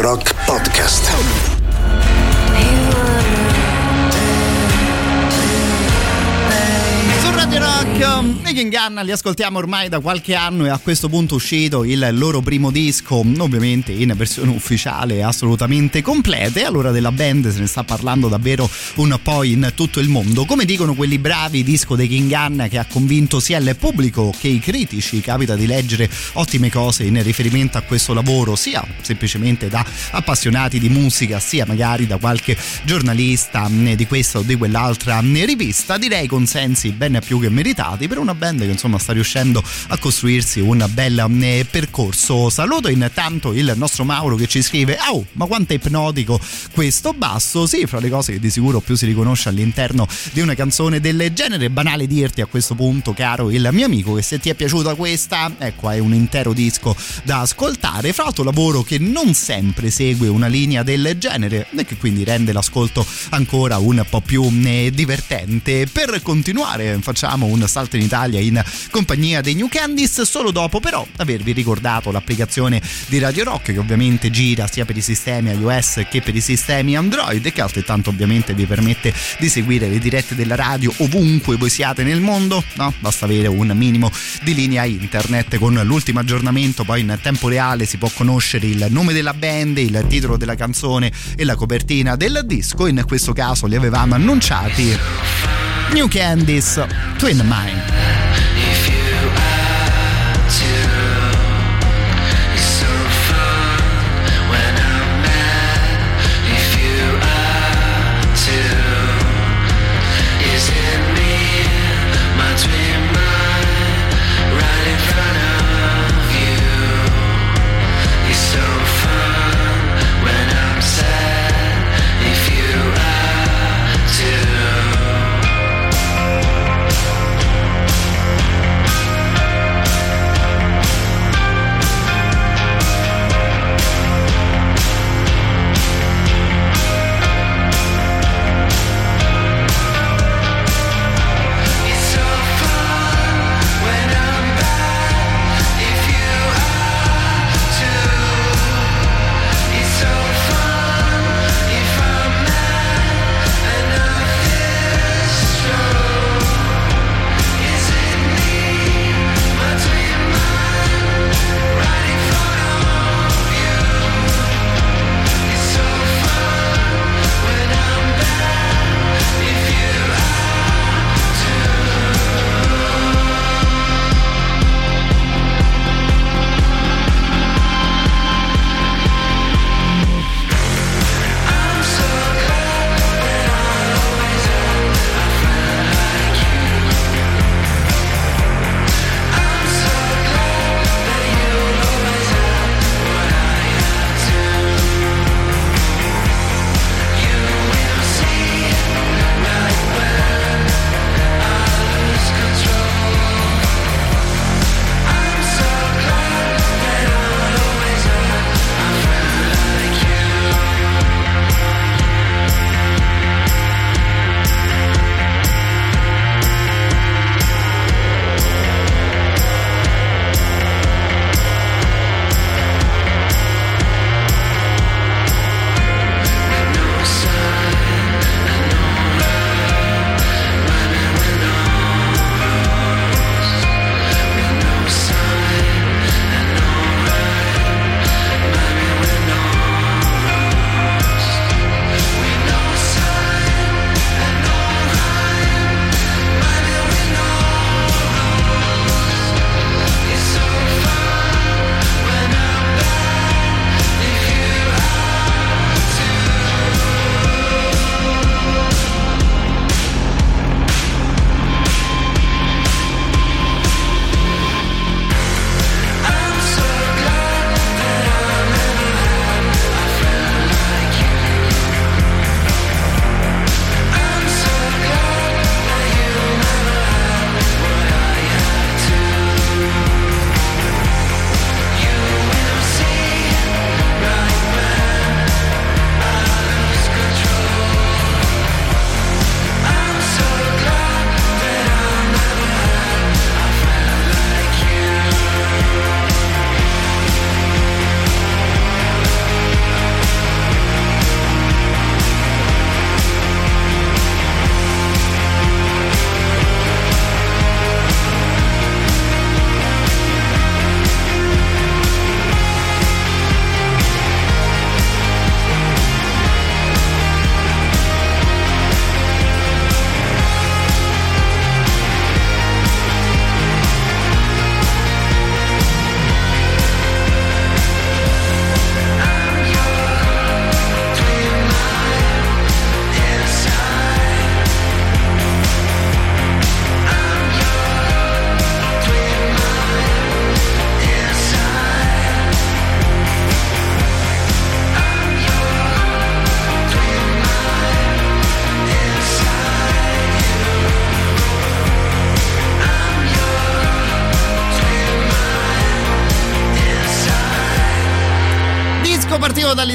Rock Podcast. Nick Gunn li ascoltiamo ormai da qualche anno e a questo punto è uscito il loro primo disco, ovviamente in versione ufficiale assolutamente completa e allora della band se ne sta parlando davvero un po' in tutto il mondo. Come dicono quelli bravi, disco dei King Gunn che ha convinto sia il pubblico che i critici, capita di leggere ottime cose in riferimento a questo lavoro, sia semplicemente da appassionati di musica, sia magari da qualche giornalista mh, di questa o di quell'altra mh, rivista, direi consensi ben più che meritati per una band che insomma sta riuscendo a costruirsi un bel mh, percorso. Saluto intanto il nostro Mauro che ci scrive: Oh, ma quanto è ipnotico questo basso! Sì, fra le cose che di sicuro più si riconosce all'interno di una canzone del genere. Banale dirti a questo punto, caro il mio amico, che se ti è piaciuta questa, ecco, è un intero disco da ascoltare. Fra l'altro, lavoro che non sempre segue una linea del genere e che quindi rende l'ascolto ancora un po' più eh, divertente. Per continuare, facciamo un salto in Italia in compagnia dei New Candies, solo dopo però avervi ricordato l'applicazione di Radio Rock che ovviamente gira sia per i sistemi iOS che per i sistemi Android e che altrettanto ovviamente vi permette di seguire le dirette della radio ovunque voi siate nel mondo, no? Basta avere un minimo di linea internet con l'ultimo aggiornamento, poi in tempo reale si può conoscere il nome della band, il titolo della canzone e la copertina del disco, in questo caso li avevamo annunciati New Candies Twin Mind.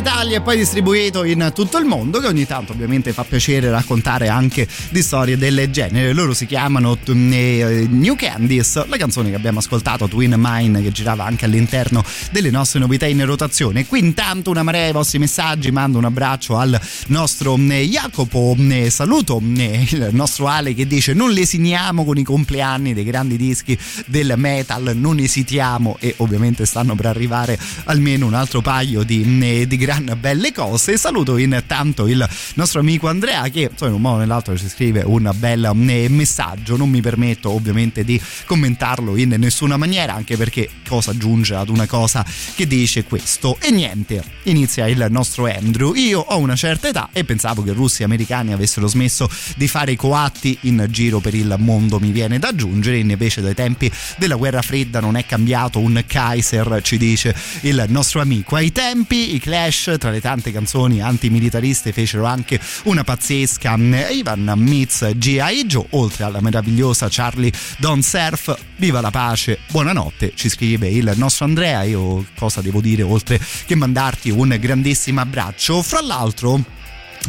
dall'Italia e poi distribuito in tutto il mondo, che ogni tanto ovviamente fa piacere raccontare anche di storie del genere. Loro si chiamano eh, New Candies, la canzone che abbiamo ascoltato, Twin Mine, che girava anche all'interno delle nostre novità in rotazione. Qui intanto una marea ai vostri messaggi, mando un abbraccio al nostro eh, Jacopo, eh, saluto il nostro Ale che dice non lesiniamo con i compleanni dei grandi dischi del metal, non esitiamo e ovviamente stanno per arrivare almeno un altro paio di, di gran belle cose. Saluto intanto il nostro amico Andrea che insomma, in un modo o nell'altro ci scrive un bel eh, messaggio, non mi permetto ovviamente di commentarlo in nessuna maniera anche perché cosa aggiunge ad una cosa che dice questo? E niente, inizia il nostro Andrew, io ho una certa età e pensavo che russi e americani avessero smesso di fare i coatti in giro per il mondo mi viene da aggiungere. Invece dai tempi della guerra fredda non è cambiato un Kaiser ci dice il nostro amico. Ai tempi i Clash tra le tante canzoni antimilitariste fecero anche una pazzesca Ivan Meets G.I. Joe oltre alla meravigliosa Charlie Don't Surf viva la pace buonanotte ci scrive il nostro Andrea io cosa devo dire oltre che mandarti un grandissimo abbraccio fra l'altro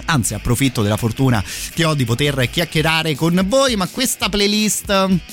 Anzi, approfitto della fortuna che ho di poter chiacchierare con voi, ma questa playlist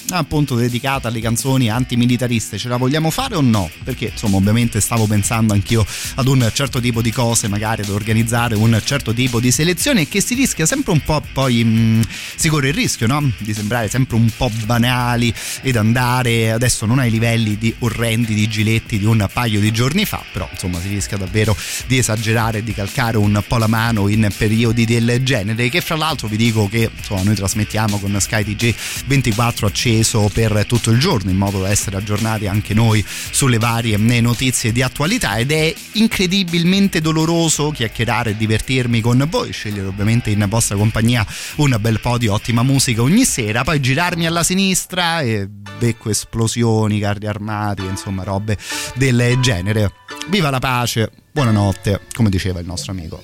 appunto dedicata alle canzoni antimilitariste ce la vogliamo fare o no? Perché insomma, ovviamente stavo pensando anch'io ad un certo tipo di cose, magari ad organizzare un certo tipo di selezione che si rischia sempre un po' poi mh, si corre il rischio, no? Di sembrare sempre un po' banali ed andare adesso non ai livelli di orrendi di giletti di un paio di giorni fa, però insomma si rischia davvero di esagerare e di calcare un po' la mano in periodi del genere che fra l'altro vi dico che insomma, noi trasmettiamo con Sky TG 24 acceso per tutto il giorno in modo da essere aggiornati anche noi sulle varie notizie di attualità ed è incredibilmente doloroso chiacchierare e divertirmi con voi scegliere ovviamente in vostra compagnia un bel po' di ottima musica ogni sera poi girarmi alla sinistra e becco esplosioni carri armati insomma robe del genere. Viva la pace buonanotte come diceva il nostro amico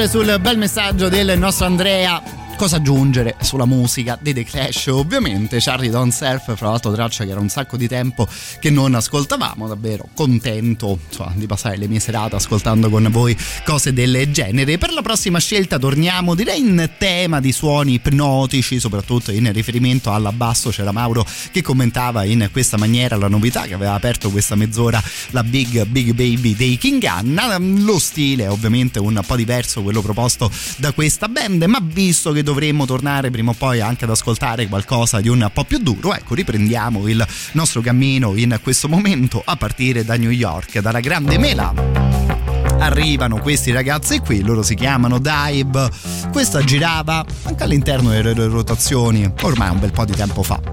aggiungere sul bel messaggio del nostro Andrea cosa aggiungere sulla musica dei The Clash? Ovviamente Charlie Don't Surf fra l'altro traccia che era un sacco di tempo che non ascoltavamo davvero contento insomma, di passare le mie serate ascoltando con voi cose del genere. Per la prossima scelta torniamo direi in tema di suoni ipnotici soprattutto in riferimento alla basso c'era Mauro che commentava in questa maniera la novità che aveva aperto questa mezz'ora la Big Big Baby dei King Anna lo stile è ovviamente un po' diverso quello proposto da questa band ma visto che dovremmo tornare prima o poi anche ad ascoltare qualcosa di un po' più duro, ecco riprendiamo il nostro cammino in questo momento a partire da New York, dalla grande mela arrivano questi ragazzi qui, loro si chiamano Dive. Questa girava anche all'interno delle rotazioni ormai un bel po' di tempo fa.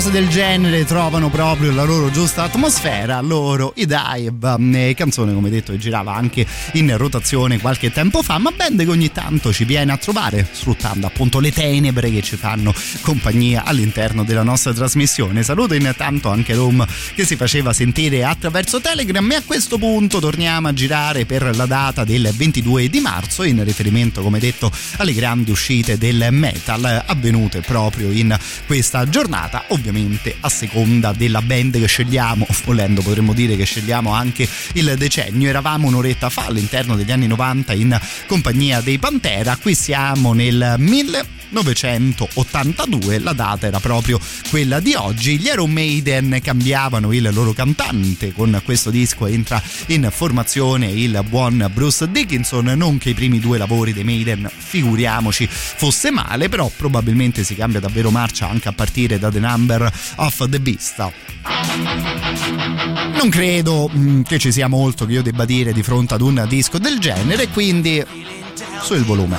Cose del genere trovano proprio la loro giusta atmosfera loro i Dive. Eh, canzone come detto girava anche in rotazione qualche tempo fa ma band che ogni tanto ci viene a trovare sfruttando appunto le tenebre che ci fanno compagnia all'interno della nostra trasmissione. Saluto intanto anche Rome che si faceva sentire attraverso Telegram e a questo punto torniamo a girare per la data del 22 di marzo in riferimento come detto alle grandi uscite del metal avvenute proprio in questa giornata. Ovviamente a seconda della band che scegliamo, volendo potremmo dire che scegliamo anche il decennio. Eravamo un'oretta fa all'interno degli anni 90 in compagnia dei Pantera, qui siamo nel 1982, la data era proprio quella di oggi. Gli Iron Maiden cambiavano il loro cantante, con questo disco entra in formazione il buon Bruce Dickinson, non che i primi due lavori dei Maiden, figuriamoci, fosse male, però probabilmente si cambia davvero marcia anche a partire da The Number of the Beast. Non credo mh, che ci sia molto che io debba dire di fronte ad un disco del genere, quindi su il volume.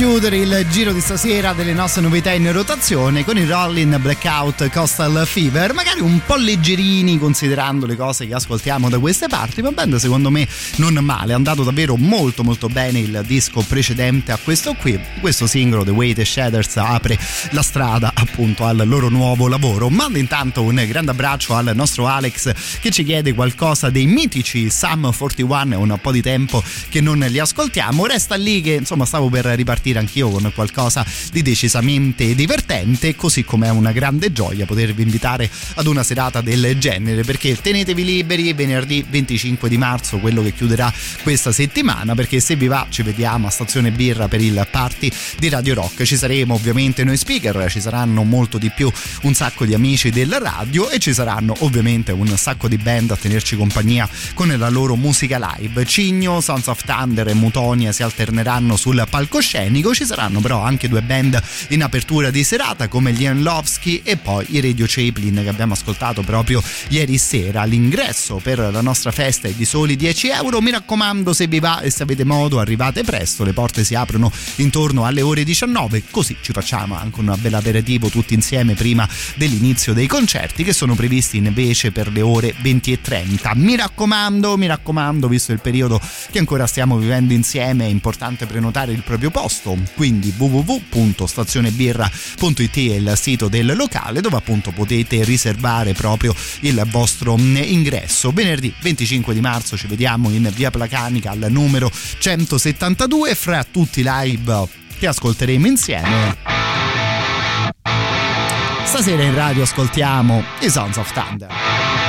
chiudere il giro di stasera delle nostre novità in rotazione con il Rollin Blackout Coastal Fever, magari un po' leggerini considerando le cose che ascoltiamo da queste parti, ma band secondo me non male, è andato davvero molto molto bene il disco precedente a questo qui, questo singolo The the Shaders apre la strada appunto al loro nuovo lavoro. Mando intanto un grande abbraccio al nostro Alex che ci chiede qualcosa dei mitici Sum 41, è un po' di tempo che non li ascoltiamo, resta lì che insomma stavo per ripartire anch'io con qualcosa di decisamente divertente, così come è una grande gioia potervi invitare ad una serata del genere, perché tenetevi liberi venerdì 25 di marzo, quello che chiuderà questa settimana, perché se vi va ci vediamo a Stazione Birra per il party di Radio Rock. Ci saremo ovviamente noi speaker, ci saranno molto di più un sacco di amici del radio e ci saranno ovviamente un sacco di band a tenerci compagnia con la loro musica live. Cigno, Sons of Thunder e Mutonia si alterneranno sul palcoscenico, ci saranno però anche due band in apertura di serata come gli Enlovsky e poi i Radio Chaplin che abbiamo ascoltato proprio ieri sera. L'ingresso per la nostra festa è di soli 10 euro, mi raccomando se vi va e se avete modo arrivate presto, le porte si aprono intorno alle ore 19 così ci facciamo anche un bel aperitivo tutti insieme prima dell'inizio dei concerti che sono previsti invece per le ore 20 e 30. Mi raccomando, mi raccomando, visto il periodo che ancora stiamo vivendo insieme, è importante prenotare il proprio posto, quindi www.stazionebirra.it è il sito del locale dove appunto potete riservare proprio il vostro ingresso. Venerdì 25 di marzo ci vediamo in via Placanica al numero 172 fra tutti live che ascolteremo insieme. Stasera in radio ascoltiamo i Sons of Thunder.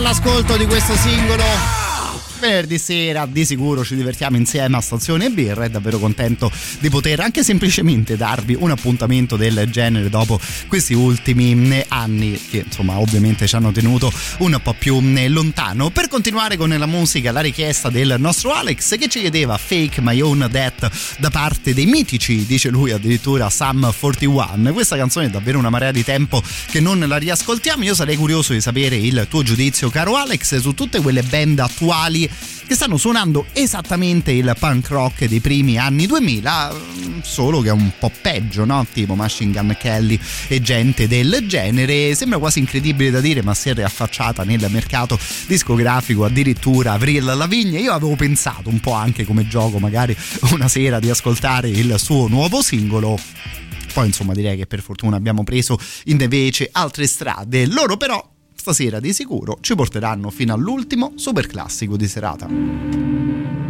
Anche dall'ascolto di questo singolo venerdì sera di sicuro ci divertiamo insieme a Stazione Birra e davvero contento di poter anche semplicemente darvi un appuntamento del genere dopo questi ultimi anni che insomma ovviamente ci hanno tenuto un po' più lontano. Per continuare con la musica la richiesta del nostro Alex che ci chiedeva Fake My Own Death da parte dei mitici dice lui addirittura Sam 41 questa canzone è davvero una marea di tempo che non la riascoltiamo. Io sarei curioso di sapere il tuo giudizio caro Alex su tutte quelle band attuali che stanno suonando esattamente il punk rock dei primi anni 2000, solo che è un po' peggio, no? Tipo Machine Gun Kelly e gente del genere. Sembra quasi incredibile da dire, ma si è riaffacciata nel mercato discografico addirittura Avril Lavigne. Io avevo pensato un po' anche come gioco, magari una sera di ascoltare il suo nuovo singolo poi insomma direi che per fortuna abbiamo preso invece altre strade loro però stasera di sicuro ci porteranno fino all'ultimo super classico di serata.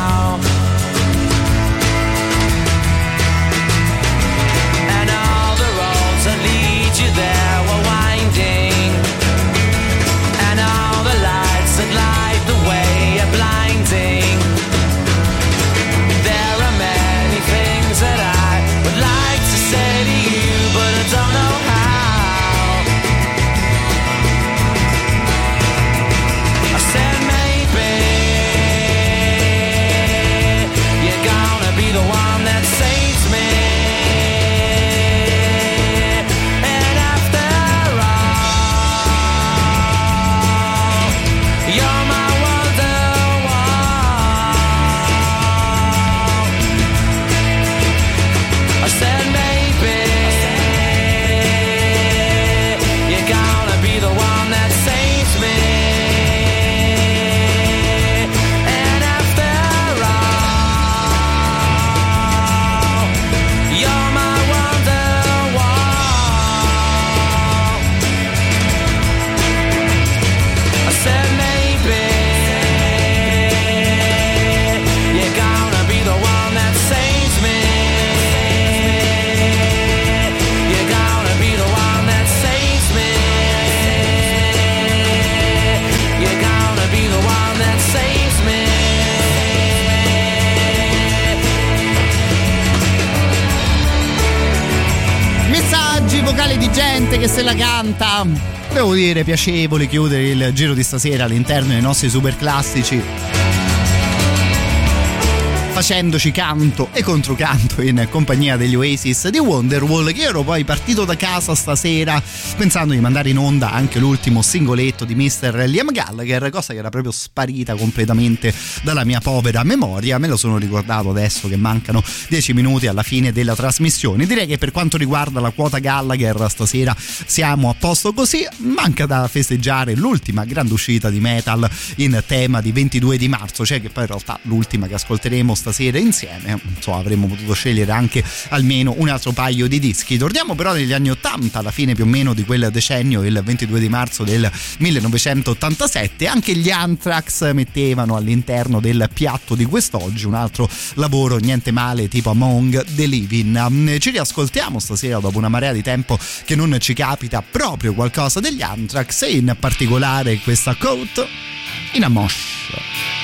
Dire, piacevole chiudere il giro di stasera all'interno dei nostri super classici. Facendoci canto e controcanto in compagnia degli Oasis di Wonderwall che ero poi partito da casa stasera pensando di mandare in onda anche l'ultimo singoletto di Mr. Liam Gallagher cosa che era proprio sparita completamente dalla mia povera memoria me lo sono ricordato adesso che mancano 10 minuti alla fine della trasmissione direi che per quanto riguarda la quota Gallagher stasera siamo a posto così manca da festeggiare l'ultima grande uscita di metal in tema di 22 di marzo cioè che poi in realtà l'ultima che ascolteremo stasera insieme. Insomma avremmo potuto scegliere anche almeno un altro paio di dischi. Torniamo però negli anni 80 alla fine più o meno di quel decennio il 22 di marzo del 1987 anche gli Anthrax mettevano all'interno del piatto di quest'oggi un altro lavoro niente male tipo Among the Living. Ci riascoltiamo stasera dopo una marea di tempo che non ci capita proprio qualcosa degli Anthrax e in particolare questa coat in a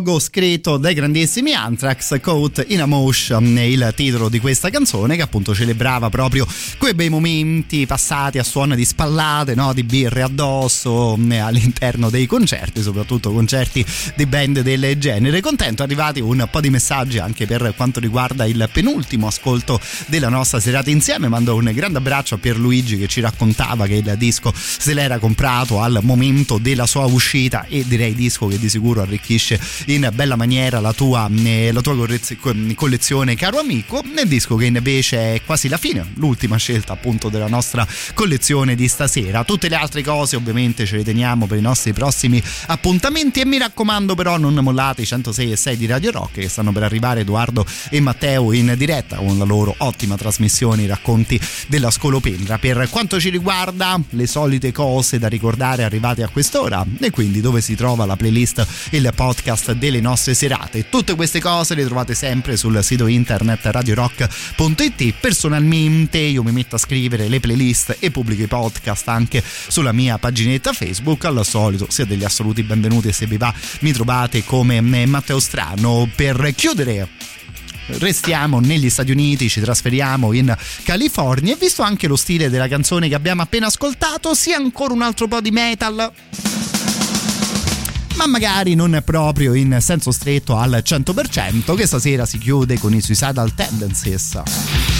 al pogo scritto dai grandissimi Anthrax, Coat in a Motion il titolo di questa canzone che appunto celebrava proprio quei bei momenti passati a suono di spallate, no? di birre addosso eh, all'interno dei concerti, soprattutto concerti di band del genere. Contento, arrivati un po' di messaggi anche per quanto riguarda il penultimo ascolto della nostra serata insieme. Mando un grande abbraccio a Pierluigi che ci raccontava che il disco se l'era comprato al momento della sua uscita e direi disco che di sicuro arricchisce in bella maniera la tua, eh, la tua collezione caro amico. Nel disco che invece è quasi la fine l'ultima scelta appunto della nostra collezione di stasera. Tutte le altre cose ovviamente ce le teniamo per i nostri prossimi appuntamenti. E mi raccomando però non mollate i 106 e 6 di Radio Rock che stanno per arrivare Edoardo e Matteo in diretta con la loro ottima trasmissione i racconti della scolopendra. Per quanto ci riguarda le solite cose da ricordare arrivate a quest'ora. E quindi dove si trova la playlist il podcast delle nostre serate. Tutte queste cose le trovate sempre sul sito internet radiorock.it. Personalmente io mi metto a scrivere le playlist e pubblico i podcast anche sulla mia paginetta Facebook. Al solito siete degli assoluti benvenuti se vi va mi trovate come Matteo Strano. Per chiudere restiamo negli Stati Uniti, ci trasferiamo in California e visto anche lo stile della canzone che abbiamo appena ascoltato, sia ancora un altro po' di metal ma magari non proprio in senso stretto al 100%, che stasera si chiude con i Suicidal Tendencies.